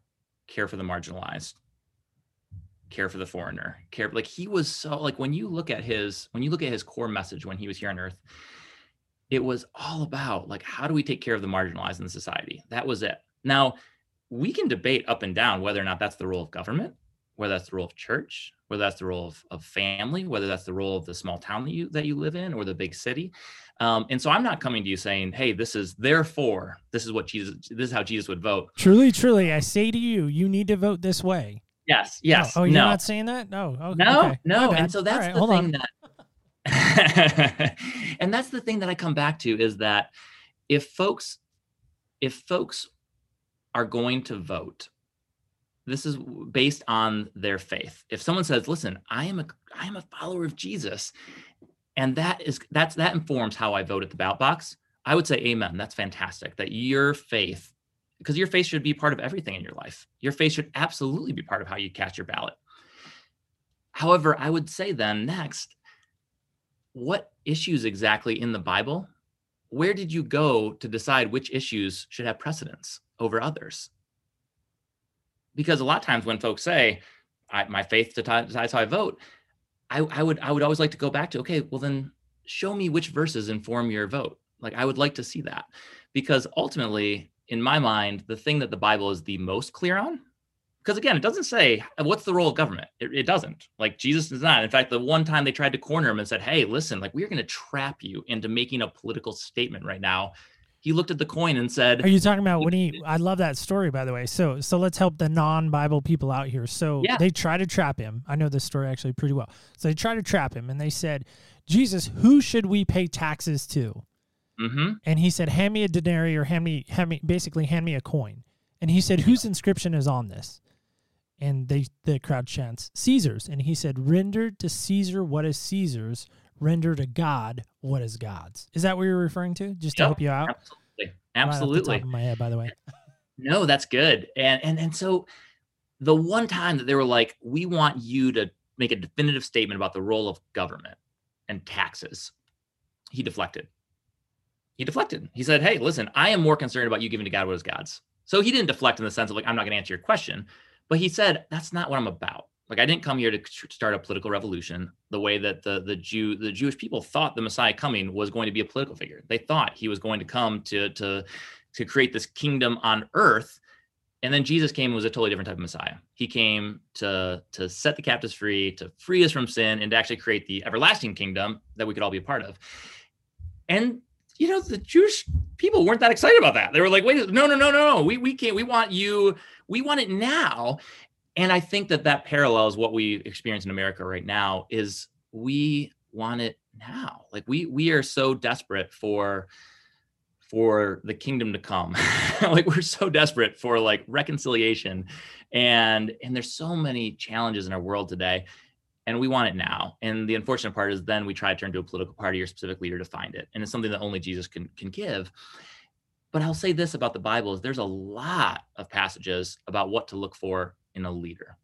care for the marginalized, care for the foreigner, care like he was so like when you look at his when you look at his core message when he was here on earth, it was all about like how do we take care of the marginalized in society? That was it. Now we can debate up and down whether or not that's the role of government whether that's the role of church whether that's the role of, of family whether that's the role of the small town that you that you live in or the big city. Um, and so i'm not coming to you saying hey this is therefore this is what jesus this is how jesus would vote. Truly truly i say to you you need to vote this way. Yes yes. Oh, oh you're no. not saying that? No. Oh, no no. And so that's right, the thing on. that and that's the thing that I come back to is that if folks if folks are going to vote this is based on their faith. If someone says listen i am a i am a follower of jesus and that is that's that informs how i vote at the ballot box i would say amen that's fantastic that your faith because your faith should be part of everything in your life. Your faith should absolutely be part of how you cast your ballot. However i would say then next what issues exactly in the Bible, where did you go to decide which issues should have precedence over others? Because a lot of times when folks say, my faith decides how I vote, I, I would I would always like to go back to okay, well then show me which verses inform your vote. Like I would like to see that because ultimately, in my mind, the thing that the Bible is the most clear on, because again, it doesn't say what's the role of government. It, it doesn't. Like Jesus does not. In fact, the one time they tried to corner him and said, "Hey, listen, like we're going to trap you into making a political statement right now." He looked at the coin and said, Are you talking about when he? I love that story, by the way. So, so let's help the non-Bible people out here. So Yeah. they try to trap him. I know this story actually pretty well. So they try to trap him, and they said, "Jesus, who should we pay taxes to?" "Mm-hmm." And he said, "Hand me a denarius, or hand me, hand me, basically, hand me a coin." And he said, "Whose inscription is on this?" And they, the crowd chants, "Caesar's." And he said, "Render to Caesar what is Caesar's. Render to God what is God's." Is that what you're referring to? Just to Yep. help you out. Absolutely. Right off the Absolutely. top of my head, by the way. No, that's good. And and and so the one time that they were like, we want you to make a definitive statement about the role of government and taxes, he deflected. He deflected. He said, Hey, listen, I am more concerned about you giving to God what is God's. So he didn't deflect in the sense of like, I'm not going to answer your question, but he said, That's not what I'm about. Like I didn't come here to start a political revolution the way that the the Jew the Jewish people thought the Messiah coming was going to be a political figure. They thought he was going to come to to to create this kingdom on earth. And then Jesus came and was a totally different type of Messiah. He came to to set the captives free, to free us from sin, and to actually create the everlasting kingdom that we could all be a part of. And you know, the Jewish people weren't that excited about that. They were like, "Wait, no, no, no, no, no. We we can't. We want you. We want it now." And I think that that parallels what we experience in America right now. Is we want it now. Like we we are so desperate for for the kingdom to come like we're so desperate for like reconciliation and and there's so many challenges in our world today and we want it now and the unfortunate part is then we try to turn to a political party or specific leader to find it and it's something that only jesus can can give but i'll say this about the bible is there's a lot of passages about what to look for in a leader.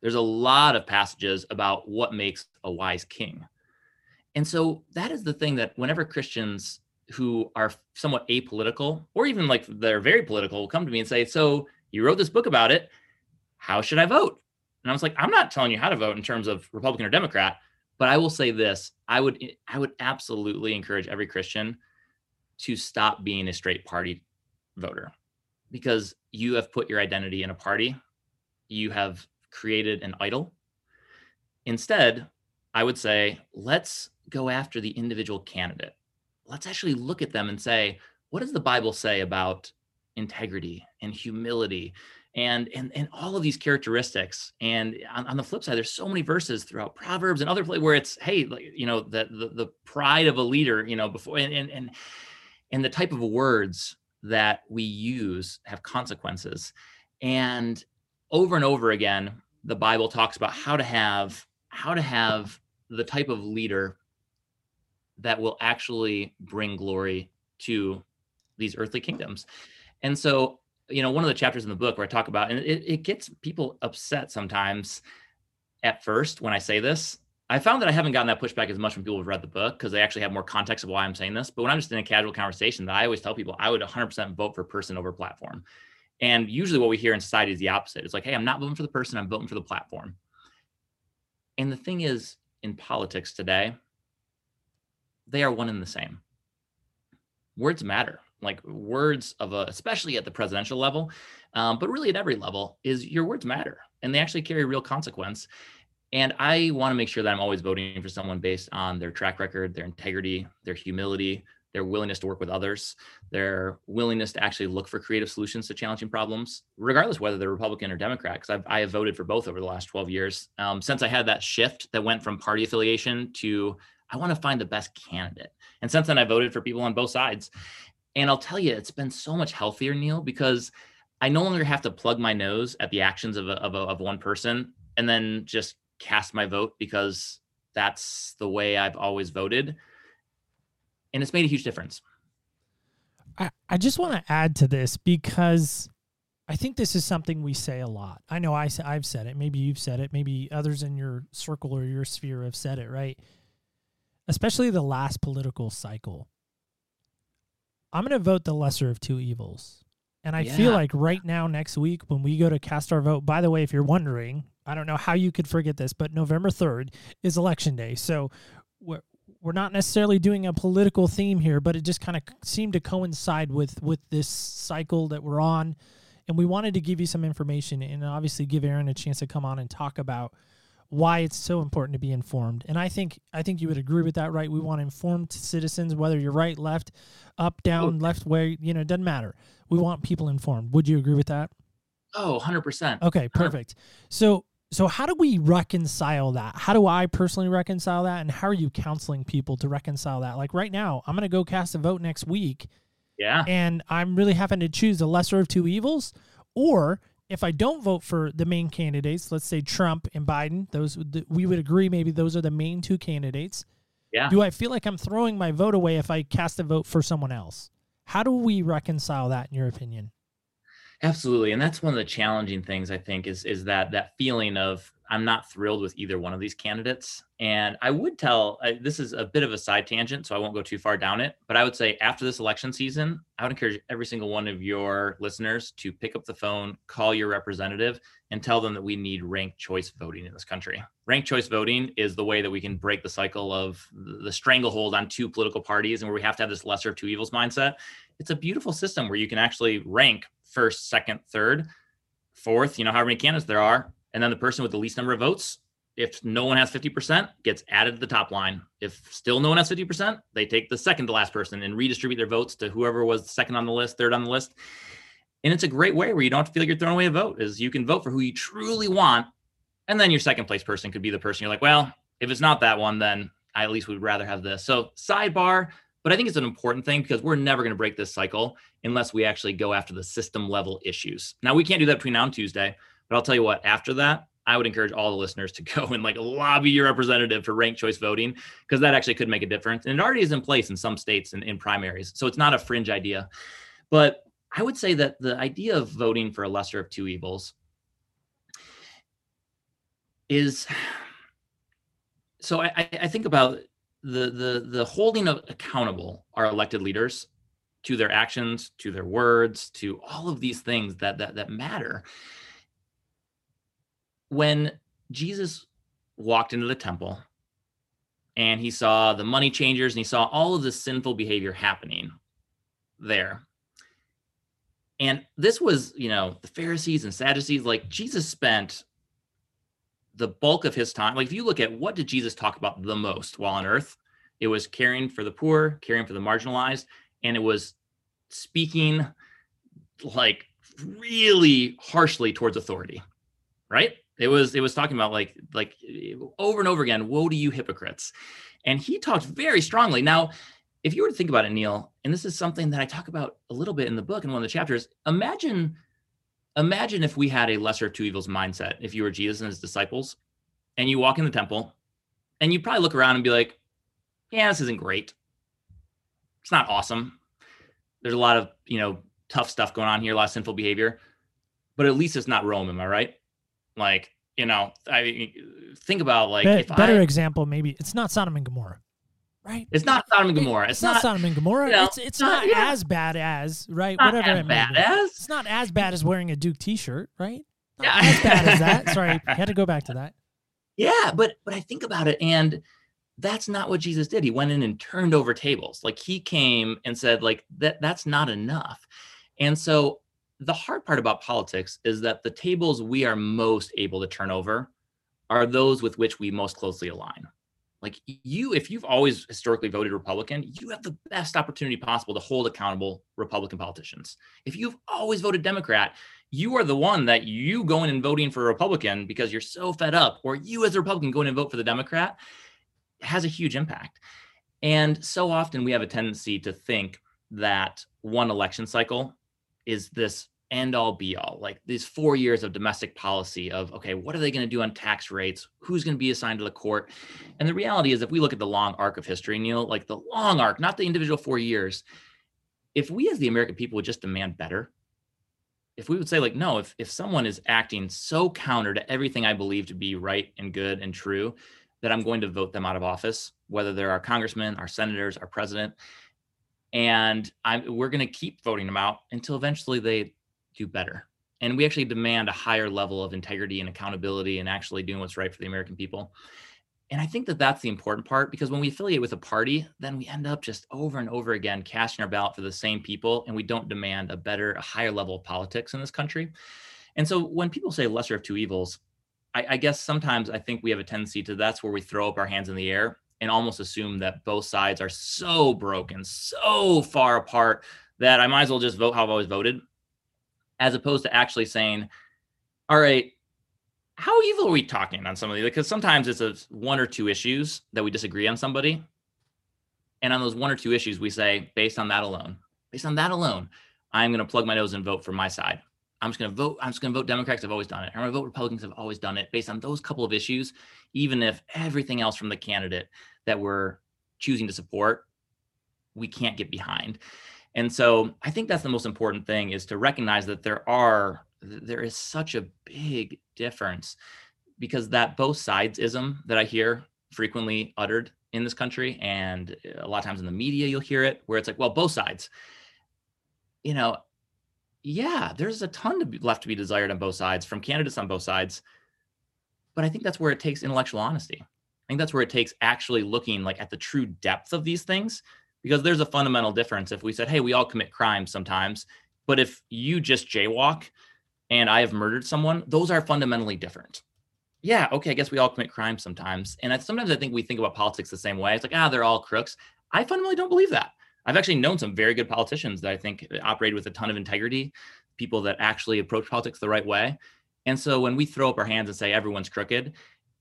There's a lot of passages about what makes a wise king. And so that is the thing that whenever christians who are somewhat apolitical or even like they're very political will come to me and say so you wrote this book about it. How should i vote? And i was like i'm not telling you how to vote in terms of republican or democrat but i will say this. I would i would absolutely encourage every christian to stop being a straight party voter. Because you have put your identity in a party you have created an idol. Instead i would say let's go after the individual candidate. Let's actually look at them and say, what does the Bible say about integrity and humility and and and all of these characteristics? And on, on the flip side, there's so many verses throughout Proverbs and other places where it's, hey, you know, the, the the pride of a leader, you know, before and and and and the type of words that we use have consequences. And over and over again, the Bible talks about how to have how to have the type of leader that will actually bring glory to these earthly kingdoms. And so, you know, one of the chapters in the book where I talk about, and it, it gets people upset sometimes at first when I say this. I found that I haven't gotten that pushback as much from people who've read the book because they actually have more context of why I'm saying this. But when I'm just in a casual conversation, that I always tell people I would 100% vote for person over platform. And usually what we hear in society is the opposite. It's like, hey, I'm not voting for the person, I'm voting for the platform. And the thing is, in politics today, they are one and the same. Words matter. Like words of a, especially at the presidential level, um, but really at every level, is your words matter and they actually carry real consequence. And I want to make sure that I'm always voting for someone based on their track record, their integrity, their humility, their willingness to work with others, their willingness to actually look for creative solutions to challenging problems, regardless whether they're Republican or Democrat. Because I've I have voted for both over the last 12 years. Um, since I had that shift that went from party affiliation to I want to find the best candidate. And since then, I voted for people on both sides. And I'll tell you, it's been so much healthier, Neil, because I no longer have to plug my nose at the actions of, a, of, a, of one person and then just cast my vote because that's the way I've always voted. And it's made a huge difference. I, I just want to add to this because I think this is something we say a lot. I know I've said it. Maybe you've said it. Maybe others in your circle or your sphere have said it, right? Especially the last political cycle. I'm going to vote the lesser of two evils. And I feel like right now, next week, when we go to cast our vote, by the way, if you're wondering, I don't know how you could forget this, but November 3rd is election day. So we're, we're not necessarily doing a political theme here, but it just kind of seemed to coincide with with this cycle that we're on, and we wanted to give you some information and obviously give Aaron a chance to come on and talk about why it's so important to be informed. And I think I think you would agree with that, right? We want informed citizens, whether you're right, left, up, down, left, way, you know, it doesn't matter. We want people informed. Would you agree with that? Oh, 100%. Okay, perfect. So so how do we reconcile that? How do I personally reconcile that and how are you counseling people to reconcile that? Like right now, I'm going to go cast a vote next week. Yeah. And I'm really having to choose the lesser of two evils or if I don't vote for the main candidates, let's say Trump and Biden, those we would agree maybe those are the main two candidates. Yeah. Do I feel like I'm throwing my vote away if I cast a vote for someone else? How do we reconcile that in your opinion? Absolutely. And that's one of the challenging things I think is is that that feeling of I'm not thrilled with either one of these candidates. And I would tell I, this is a bit of a side tangent, so I won't go too far down it. But I would say after this election season, I would encourage every single one of your listeners to pick up the phone, call your representative, and tell them that we need ranked choice voting in this country. Ranked choice voting is the way that we can break the cycle of the stranglehold on two political parties and where we have to have this lesser of two evils mindset. It's a beautiful system where you can actually rank first, second, third, fourth, you know, however many candidates there are and then the person with the least number of votes, if no one has 50%, gets added to the top line. If still no one has 50%, they take the second to last person and redistribute their votes to whoever was second on the list, third on the list. And it's a great way where you don't feel like you're throwing away a vote, is you can vote for who you truly want. And then your second place person could be the person you're like, well, if it's not that one, then I at least would rather have this. So sidebar, but I think it's an important thing because we're never going to break this cycle unless we actually go after the system level issues. Now we can't do that between now and Tuesday, but I'll tell you what, after that, I would encourage all the listeners to go and like lobby your representative for ranked choice voting because that actually could make a difference. And it already is in place in some states and in, primaries. So it's not a fringe idea. But I would say that the idea of voting for a lesser of two evils is so I, I think about the the the holding of accountable our elected leaders to their actions, to their words, to all of these things that that that matter when Jesus walked into the temple and he saw the money changers and he saw all of this sinful behavior happening there. And this was, you know, the Pharisees and Sadducees, like Jesus spent the bulk of his time. Like if you look at what did Jesus talk about the most while on earth, it was caring for the poor, caring for the marginalized, and it was speaking like really harshly towards authority, right? It was it was talking about like like eh, over and over again, woe to you hypocrites. And he talked very strongly. Now, if you were to think about it, Neil, and this is something that I talk about a little bit in the book in one of the chapters, imagine imagine if we had a lesser of two evils mindset, if you were Jesus and his disciples, and you walk in the temple and you probably look around and be like, yeah, this isn't great. It's not awesome. There's a lot of, you know, tough stuff going on here, a lot of sinful behavior, but at least it's not Rome, am I right? Like, you know, I think about like Be- better I, example, maybe it's not Sodom and Gomorrah, right? It's not Sodom and Gomorrah. It's, it's not, not, Sodom and Gomorrah. You know, it's it's not, not yeah. as bad as right. Not Whatever as it bad as. It's not as bad as wearing a Duke T-shirt, right? Not yeah. as bad as that. Sorry, I had to go back to that. Yeah, but but I think about it, and that's not what Jesus did. He went in and turned over tables. Like he came and said, like that that's not enough. And so the hard part about politics is that the tables we are most able to turn over are those with which we most closely align. Like you, if you've always historically voted Republican, you have the best opportunity possible to hold accountable Republican politicians. If you've always voted Democrat, you are the one that you going and voting for a Republican because you're so fed up, or you as a Republican going and vote for the Democrat has a huge impact. And so often we have a tendency to think that one election cycle is this end all be all like these four years of domestic policy of okay what are they going to do on tax rates? Who's going to be assigned to the court? And the reality is if we look at the long arc of history neil like the long arc not the individual four years if we as the american people would just demand better if we would say like no if, if someone is acting so counter to everything i believe to be right and good and true that i'm going to vote them out of office whether they're our congressmen our senators our president and I'm, we're going to keep voting them out until eventually they do better. And we actually demand a higher level of integrity and accountability and actually doing what's right for the American people. And I think that that's the important part because when we affiliate with a party, then we end up just over and over again casting our ballot for the same people, and we don't demand a better, a higher level of politics in this country. And so when people say lesser of two evils, I, I guess sometimes I think we have a tendency to that's where we throw up our hands in the air and almost assume that both sides are so broken, so far apart that I might as well just vote how I've always voted, as opposed to actually saying, all right, how evil are we talking on some of these? Because sometimes it's a one or two issues that we disagree on somebody. And on those one or two issues, we say, based on that alone, based on that alone, I'm going to plug my nose and vote for my side. I'm just going to vote. I'm just going to vote Democrats. I've always done it. I'm going to vote Republicans. I've always done it based on those couple of issues, even if everything else from the candidate that we're choosing to support, we can't get behind. And so I think that's the most important thing is to recognize that there are there is such a big difference because that both sides ism that I hear frequently uttered in this country and a lot of times in the media you'll hear it where it's like well both sides you know yeah there's a ton to be left to be desired on both sides from candidates on both sides but i think that's where it takes intellectual honesty i think that's where it takes actually looking like at the true depth of these things because there's a fundamental difference if we said hey we all commit crimes sometimes but if you just jaywalk and I have murdered someone, those are fundamentally different. Yeah, okay, I guess we all commit crimes sometimes. And I, sometimes I think we think about politics the same way. It's like, ah, they're all crooks. I fundamentally don't believe that. I've actually known some very good politicians that I think operate with a ton of integrity, people that actually approach politics the right way. And so when we throw up our hands and say everyone's crooked,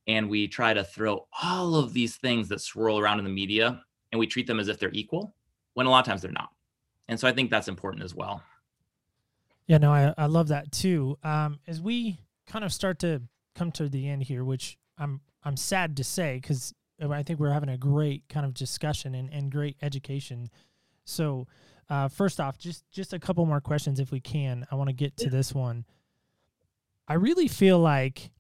and we try to throw all of these things that swirl around in the media and we treat them as if they're equal, when a lot of times they're not. And so I think that's important as well. Yeah, no, I, I love that too. Um, as we kind of start to come to the end here, which I'm I'm sad to say because I think we're having a great kind of discussion and, and great education. So, uh, first off, just just a couple more questions if we can. I want to get to this one. I really feel like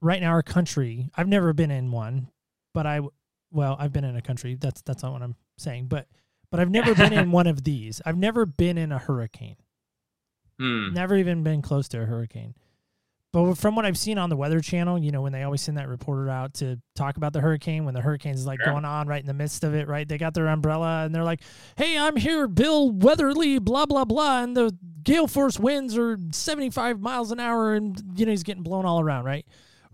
right now our country. I've never been in one, but I well, I've been in a country. That's that's not what I'm saying, but but I've never been in one of these. I've never been in a hurricane. Hmm. Never even been close to a hurricane. But from what I've seen on the Weather Channel, you know, when they always send that reporter out to talk about the hurricane, when the hurricane's like Sure. going on right in the midst of it, right? They got their umbrella and they're like, hey, I'm here, Bill Weatherly, blah, blah, blah. And the gale force winds are 75 miles an hour. And, you know, he's getting blown all around, right?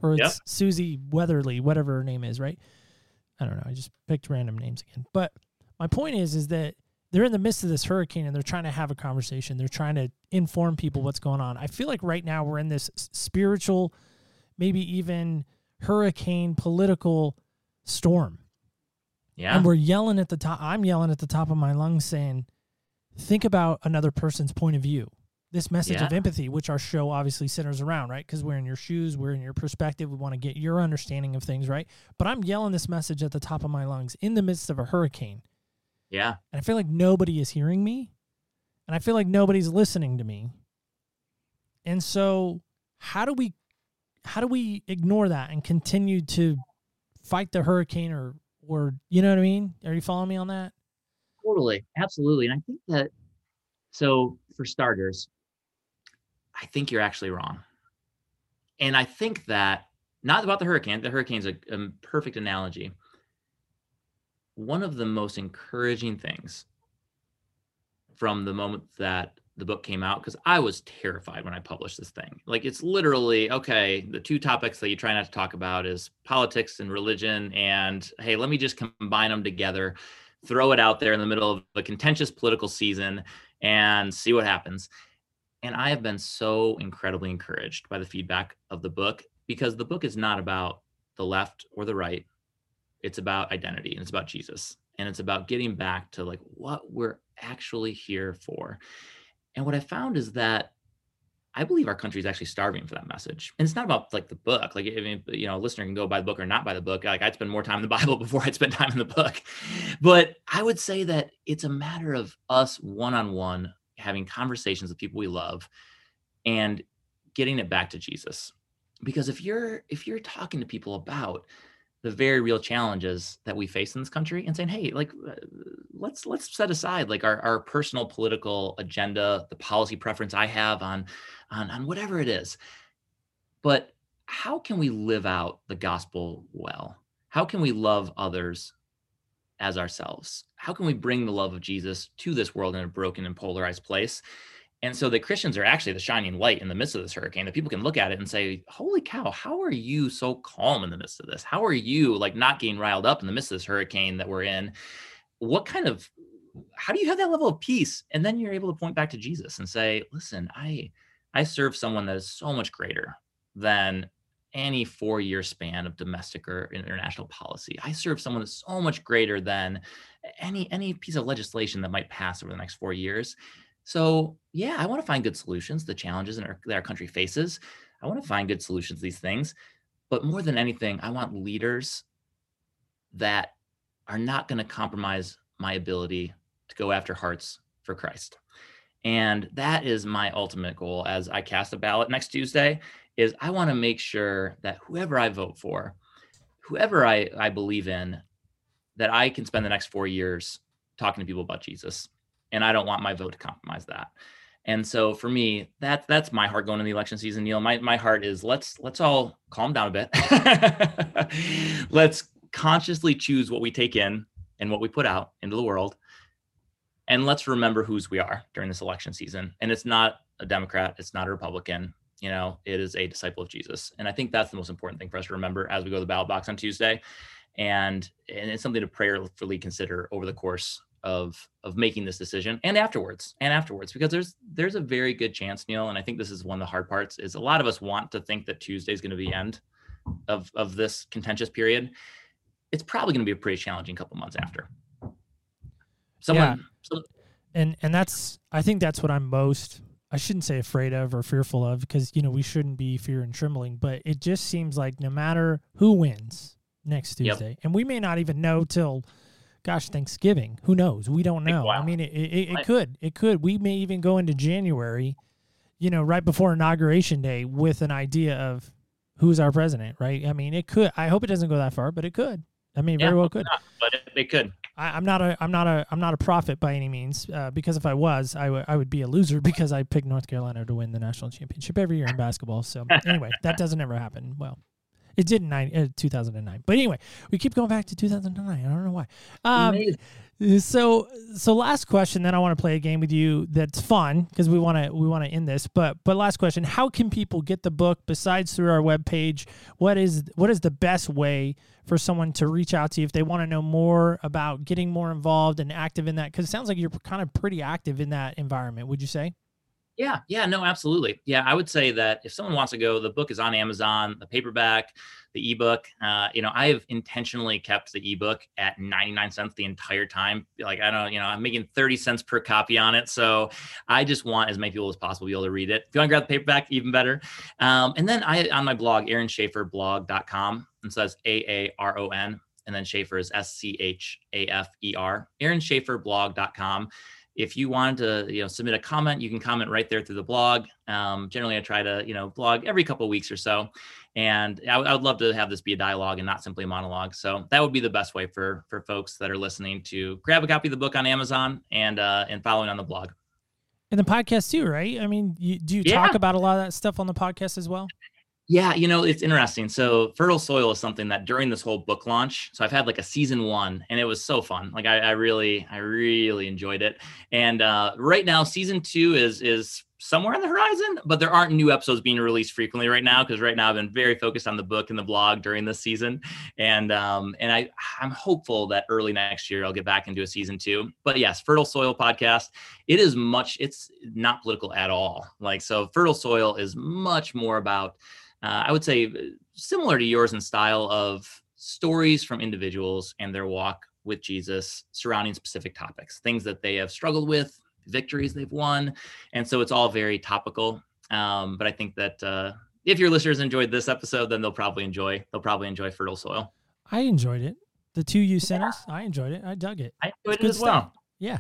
Or it's Yep. Susie Weatherly, whatever her name is, right? I don't know. I just picked random names again. But my point is, is that they're in the midst of this hurricane and they're trying to have a conversation. They're trying to inform people what's going on. I feel like right now we're in this spiritual, maybe even hurricane political storm. Yeah. And we're yelling at the top. I'm yelling at the top of my lungs saying, think about another person's point of view. This message of empathy, which our show obviously centers around, right? Because we're in your shoes, we're in your perspective. We want to get your understanding of things, right? But I'm yelling this message at the top of my lungs in the midst of a hurricane. Yeah. And I feel like nobody is hearing me. And I feel like nobody's listening to me. And so how do we how do we ignore that and continue to fight the hurricane or or you know what I mean? Are you following me on that? Totally. Absolutely. And I think that, so for starters, I think you're actually wrong. And I think that, not about the hurricane, the hurricane's a, a perfect analogy. One of the most encouraging things from the moment that the book came out, because I was terrified when I published this thing. Like, it's literally okay, the two topics that you try not to talk about is politics and religion. And hey, let me just combine them together throw it out there in the middle of a contentious political season and see what happens. And I have been so incredibly encouraged by the feedback of the book because the book is not about the left or the right. It's about identity and it's about Jesus. And it's about getting back to like what we're actually here for. And what I found is that I believe our country is actually starving for that message. And it's not about like the book. Like, I mean, you know, a listener can go buy the book or not buy the book. Like, I'd spend more time in the Bible before I'd spend time in the book. But I would say that it's a matter of us one on one having conversations with people we love and getting it back to Jesus. Because if you're if you're talking to people about the very real challenges that we face in this country and saying hey like uh, let's let's set aside like our, our personal political agenda the policy preference i have on on on whatever it is but how can we live out the gospel well how can we love others as ourselves? How can we bring the love of Jesus to this world in a broken and polarized place? And so the Christians are actually the shining light in the midst of this hurricane that people can look at it and say, Holy cow, how are you so calm in the midst of this? How are you like not getting riled up in the midst of this hurricane that we're in? What kind of how do you have that level of peace? And then you're able to point back to Jesus and say, listen, I I serve someone that is so much greater than any four-year span of domestic or international policy. I serve someone that's so much greater than any any piece of legislation that might pass over the next four years. So yeah, I want to find good solutions to the challenges that our, country faces. I want to find good solutions to these things. But more than anything, I want leaders that are not going to compromise my ability to go after hearts for Christ. And that is my ultimate goal as I cast a ballot next Tuesday is I want to make sure that whoever I vote for, whoever I, I believe in, that I can spend the next four years talking to people about Jesus. And I don't want my vote to compromise that. And so for me, that's that's my heart going in the election season, Neil. My my heart is let's let's all calm down a bit. let's consciously choose what we take in and what we put out into the world. And let's remember whose we are during this election season. And it's not a Democrat, it's not a Republican, you know, it is a disciple of Jesus. And I think that's the most important thing for us to remember as we go to the ballot box on Tuesday. And and it's something to prayerfully consider over the course of of making this decision and afterwards and afterwards because there's there's a very good chance neil and i think this is one of the hard parts is a lot of us want to think that tuesday is going to be end of of this contentious period it's probably going to be a pretty challenging couple months after someone yeah. So, and and that's i think that's what i'm most i shouldn't say afraid of or fearful of because you know we shouldn't be fear and trembling but it just seems like no matter who wins next tuesday yep. and we may not even know till gosh, Thanksgiving. Who knows? We don't know. I mean, it, it, it could. It could. We may even go into January, you know, right before Inauguration Day with an idea of who's our president, right? I mean, it could. I hope it doesn't go that far, but it could. I mean, yeah, very well could. Not, but it, it could. I, am not a I'm not a I'm not a prophet by any means uh, because if I was I, w- I would be a loser because I picked North Carolina to win the national championship every year in basketball. So anyway, that doesn't ever happen. Well, it did in nine, uh, 2009. But anyway, we keep going back to 2009. I don't know why. Um, so so last question then i want to play a game with you that's fun because we want to we want to end this but but last question how can people get the book besides through our webpage what is what is the best way for someone to reach out to you if they want to know more about getting more involved and active in that because it sounds like you're kind of pretty active in that environment would you say yeah, yeah, no, absolutely. Yeah, I would say that if someone wants to go, the book is on Amazon, the paperback, the ebook. Uh, you know, I have intentionally kept the ebook at 99 cents the entire time. Like, I don't, you know, I'm making 30 cents per copy on it. So I just want as many people as possible to be able to read it. If you want to grab the paperback, even better. Um, and then I, on my blog, aaronschaferblog.com, and so that's A A R O N, and then Schafer is S C H A F E R, aaronschaferblog.com if you wanted to you know submit a comment you can comment right there through the blog. Um, generally i try to you know blog every couple of weeks or so. And I, would love to have this be a dialogue and not simply a monologue. So that would be the best way for for folks that are listening to grab a copy of the book on amazon and uh, and following on the blog. And the podcast too right? I mean you, do you yeah. talk about a lot of that stuff on the podcast as well yeah, you know, it's interesting. So fertile soil is something that during this whole book launch, so I've had like a season one and it was so fun. Like I, I really, I really enjoyed it. And uh, right now, season two is is somewhere on the horizon, but there aren't new episodes being released frequently right now because right now I've been very focused on the book and the blog during this season, and um, and I I'm hopeful that early next year I'll get back into a season two. But yes, Fertile Soil podcast. It is much. It's not political at all. Like so, Fertile Soil is much more about uh, I would say uh, similar to yours in style of stories from individuals and their walk with Jesus surrounding specific topics, things that they have struggled with, victories they've won. And so it's all very topical. Um, but I think that uh, if your listeners enjoyed this episode, then they'll probably enjoy they'll probably enjoy fertile soil. I enjoyed it. The two you sent yeah. us, I enjoyed it. I dug it. I enjoyed it's it as stuff. well. Yeah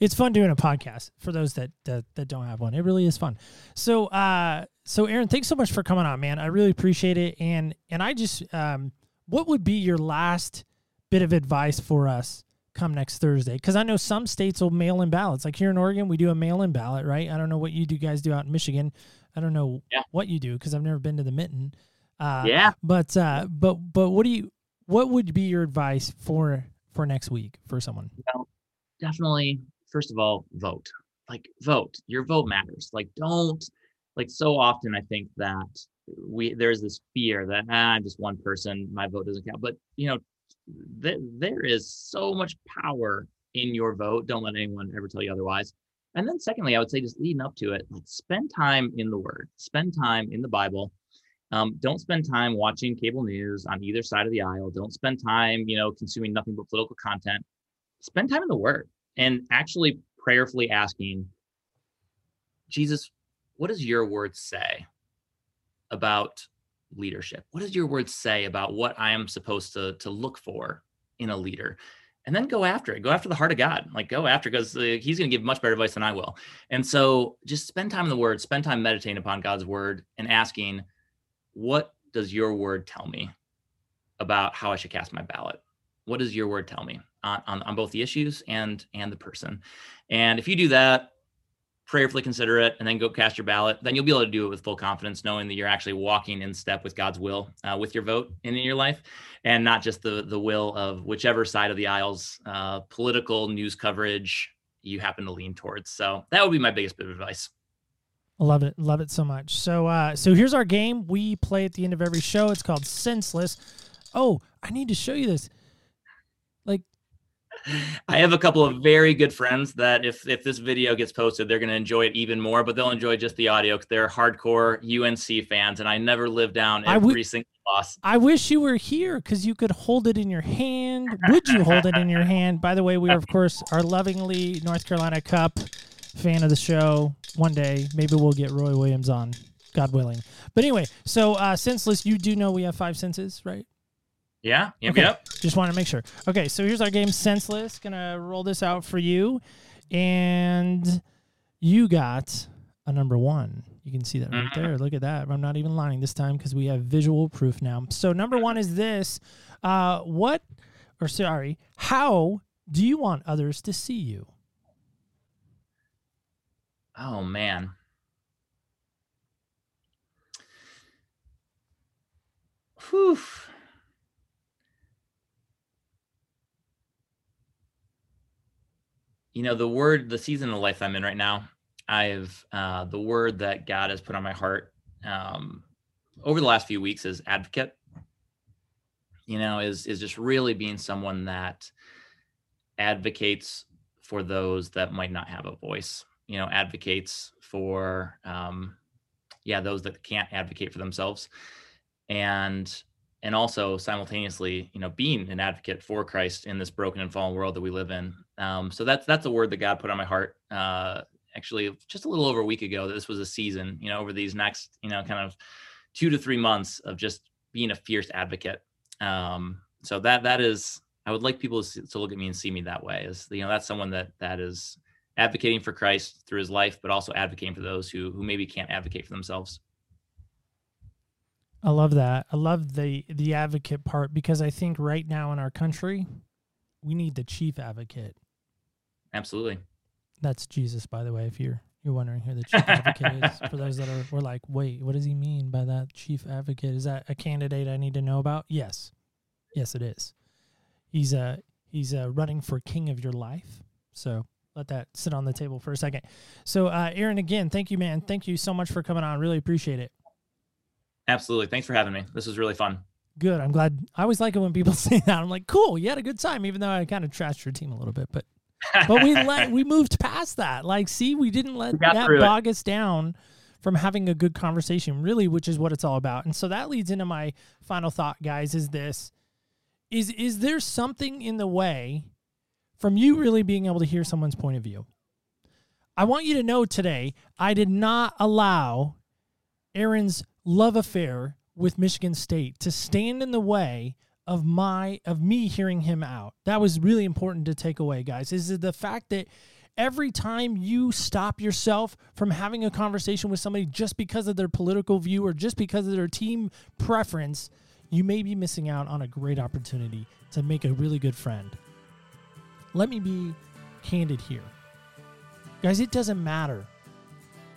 it's fun doing a podcast for those that, that that don't have one. It really is fun. So uh so Aaron, thanks so much for coming on, man. I really appreciate it. And and I just um what would be your last bit of advice for us come next Thursday? Because I know some states will mail in ballots. Like here in Oregon, we do a mail in ballot, right? I don't know what you do guys do out in Michigan. I don't know yeah. what you do because I've never been to the mitten. Uh, yeah. But uh, but but what do you what would be your advice for for next week for someone? Well, definitely. First of all, vote. Like vote. Your vote matters. Like don't. Like so often, I think that we there's this fear that ah, I'm just one person, my vote doesn't count. But you know, th- there is so much power in your vote. Don't let anyone ever tell you otherwise. And then secondly, I would say just leading up to it, like spend time in the Word, spend time in the Bible. Um, don't spend time watching cable news on either side of the aisle. Don't spend time, you know, consuming nothing but political content. Spend time in the Word and actually prayerfully asking, Jesus, what does your word say about leadership? What does your word say about what I am supposed to to look for in a leader? And then go after it. Go after the heart of God. Like go after because uh, He's going to give much better advice than I will. And so, just spend time in the Word. Spend time meditating upon God's word and asking, what does your word tell me about how I should cast my ballot? What does your word tell me on, on, on both the issues and and the person? And if you do that, prayerfully consider it, and then go cast your ballot, then you'll be able to do it with full confidence, knowing that you're actually walking in step with God's will uh, with your vote and in your life, and not just the the will of whichever side of the aisles, uh, political news coverage you happen to lean towards. So that would be my biggest bit of advice. Love it, love it so much. So, uh, so here's our game we play at the end of every show. It's called Senseless. Oh, I need to show you this. I have a couple of very good friends that if if this video gets posted, they're going to enjoy it even more. But they'll enjoy just the audio because they're hardcore UNC fans, and I never live down every would- single loss. I wish you were here because you could hold it in your hand. Would you hold it in your hand? By the way, we are of course our lovingly North Carolina Cup fan of the show. One day, maybe we'll get Roy Williams on, God willing. But anyway, so uh, senseless, you do know we have five senses, right? Yeah. Yep. Okay. Yep. Just want to make sure. Okay, so here's our game, senseless. Gonna roll this out for you, and you got a number one. You can see that right Mhm. there. Look at that. I'm not even lying this time because we have visual proof now. So number one is this: uh, what, or sorry, how do you want others to see you? Oh man. Whew. You know, the word, the season of life I'm in right now, I've, uh, the word that God has put on my heart um, over the last few weeks is advocate. You know, is is just really being someone that advocates for those that might not have a voice you know advocates for um yeah those that can't advocate for themselves and and also simultaneously you know being an advocate for christ in this broken and fallen world that we live in um so that's that's a word that god put on my heart uh actually just a little over a week ago that this was a season you know over these next you know kind of two to three months of just being a fierce advocate um so that that is i would like people to, see, to look at me and see me that way is you know that's someone that that is advocating for Christ through his life, but also advocating for those who who maybe can't advocate for themselves. I love that. I love the the advocate part because I think right now in our country, we need the chief advocate. Absolutely. That's Jesus, by the way. If you're you're wondering who the chief advocate is, for those that are were like, wait, what does he mean by that chief advocate? Is that a candidate I need to know about? Yes, yes, it is. He's uh he's uh, running for king of your life. So let that sit on the table for a second. So, uh, Aaron, again, thank you, man. Thank you so much for coming on. Really appreciate it. Absolutely. Thanks for having me. This was really fun. Good. I'm glad. I always like it when people say that. I'm like, cool. You had a good time, even though I kind of trashed your team a little bit, but but we let we moved past that. Like, see, we didn't let We that through it. bog us down from having a good conversation, really, which is what it's all about. And so that leads into my final thought, guys. Is this is is there something in the way from you really being able to hear someone's point of view? I want you to know today, I did not allow Aaron's love affair with Michigan State to stand in the way of my of me hearing him out. That was really important to take away, guys. Is the fact that every time you stop yourself from having a conversation with somebody just because of their political view or just because of their team preference, you may be missing out on a great opportunity to make a really good friend. Let me be candid here. Guys, it doesn't matter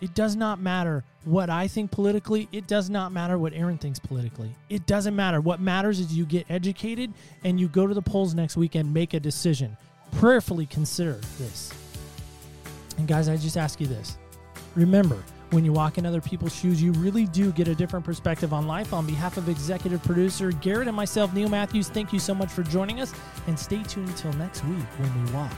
It does not matter what I think politically. It does not matter what Aaron thinks politically. It doesn't matter. What matters is you get educated and you go to the polls next week and make a decision. Prayerfully consider this. And guys, I just ask you this. Remember, when you walk in other people's shoes, you really do get a different perspective on life. On behalf of executive producer Garrett and myself, Neil Matthews, thank you so much for joining us. And stay tuned until next week when we walk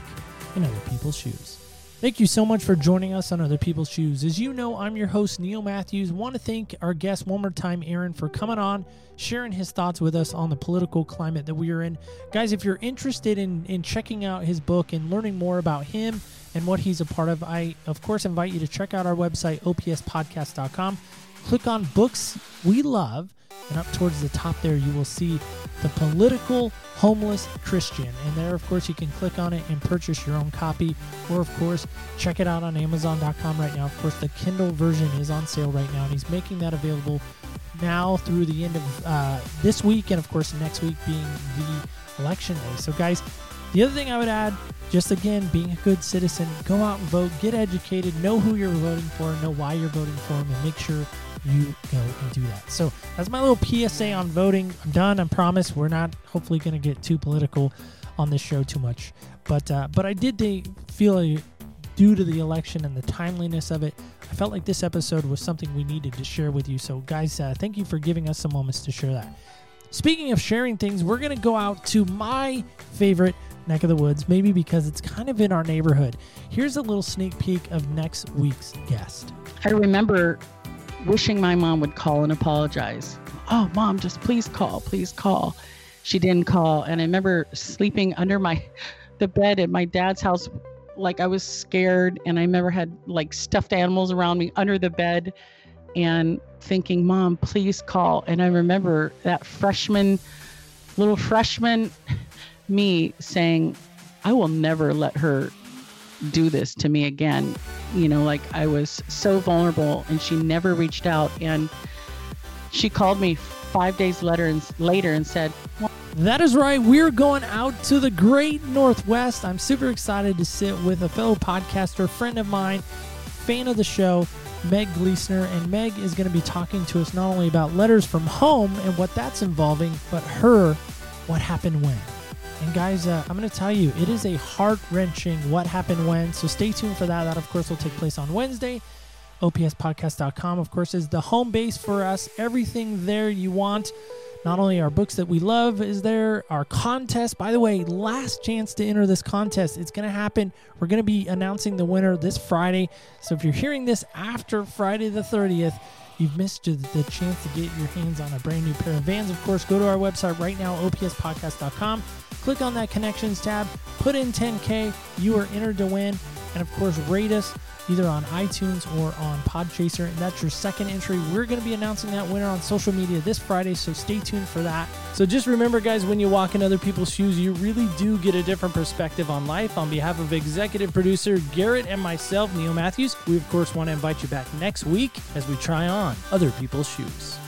in other people's shoes. Thank you so much for joining us on Other People's Shoes. As you know, I'm your host, Neil Matthews. Want to thank our guest one more time, Aaron, for coming on, sharing his thoughts with us on the political climate that we are in. Guys, if you're interested in, in checking out his book and learning more about him and what he's a part of, I, of course, invite you to check out our website, opspodcast.com. Click on Books We Love, and up towards the top there, you will see the political homeless Christian. And there, of course, you can click on it and purchase your own copy. Or, of course, check it out on Amazon.com right now. Of course, the Kindle version is on sale right now, and he's making that available now through the end of uh, this week, and of course, next week being the election day. So, guys, the other thing I would add, just again, being a good citizen, go out and vote, get educated, know who you're voting for, know why you're voting for them, and make sure you go and do that. So that's my little PSA on voting. I'm done. I promise. We're not hopefully going to get too political on this show too much, but uh, but I did feel due to the election and the timeliness of it, I felt like this episode was something we needed to share with you. So guys, uh, thank you for giving us some moments to share that. Speaking of sharing things, we're going to go out to my favorite neck of the woods, maybe because it's kind of in our neighborhood. Here's a little sneak peek of next week's guest. I remember wishing my mom would call and apologize. Oh, mom, just please call, please call. She didn't call, and I remember sleeping under my the bed at my dad's house like I was scared and I remember had like stuffed animals around me under the bed and thinking, "Mom, please call." And I remember that freshman little freshman me saying, "I will never let her do this to me again. You know, like I was so vulnerable and she never reached out. And she called me five days later and, later and said, that is right. We're going out to the great Northwest. I'm super excited to sit with a fellow podcaster, friend of mine, fan of the show, Meg Gleesner. And Meg is going to be talking to us not only about letters from home and what that's involving, but her, what happened when. And guys, uh, I'm going to tell you, it is a heart wrenching what happened when. So stay tuned for that. That, of course, will take place on Wednesday. OPSpodcast.com, of course, is the home base for us. Everything there you want. Not only our books that we love is there, our contest. By the way, last chance to enter this contest. It's going to happen. We're going to be announcing the winner this Friday. So if you're hearing this after Friday the 30th, you've missed the chance to get your hands on a brand new pair of vans. Of course, go to our website right now, opspodcast.com. Click on that connections tab, put in 10K, you are entered to win. And of course, rate us either on iTunes or on Podchaser. And that's your second entry. We're going to be announcing that winner on social media this Friday, so stay tuned for that. So just remember, guys, when you walk in other people's shoes, you really do get a different perspective on life. On behalf of executive producer Garrett and myself, Neil Matthews, we of course want to invite you back next week as we try on other people's shoes.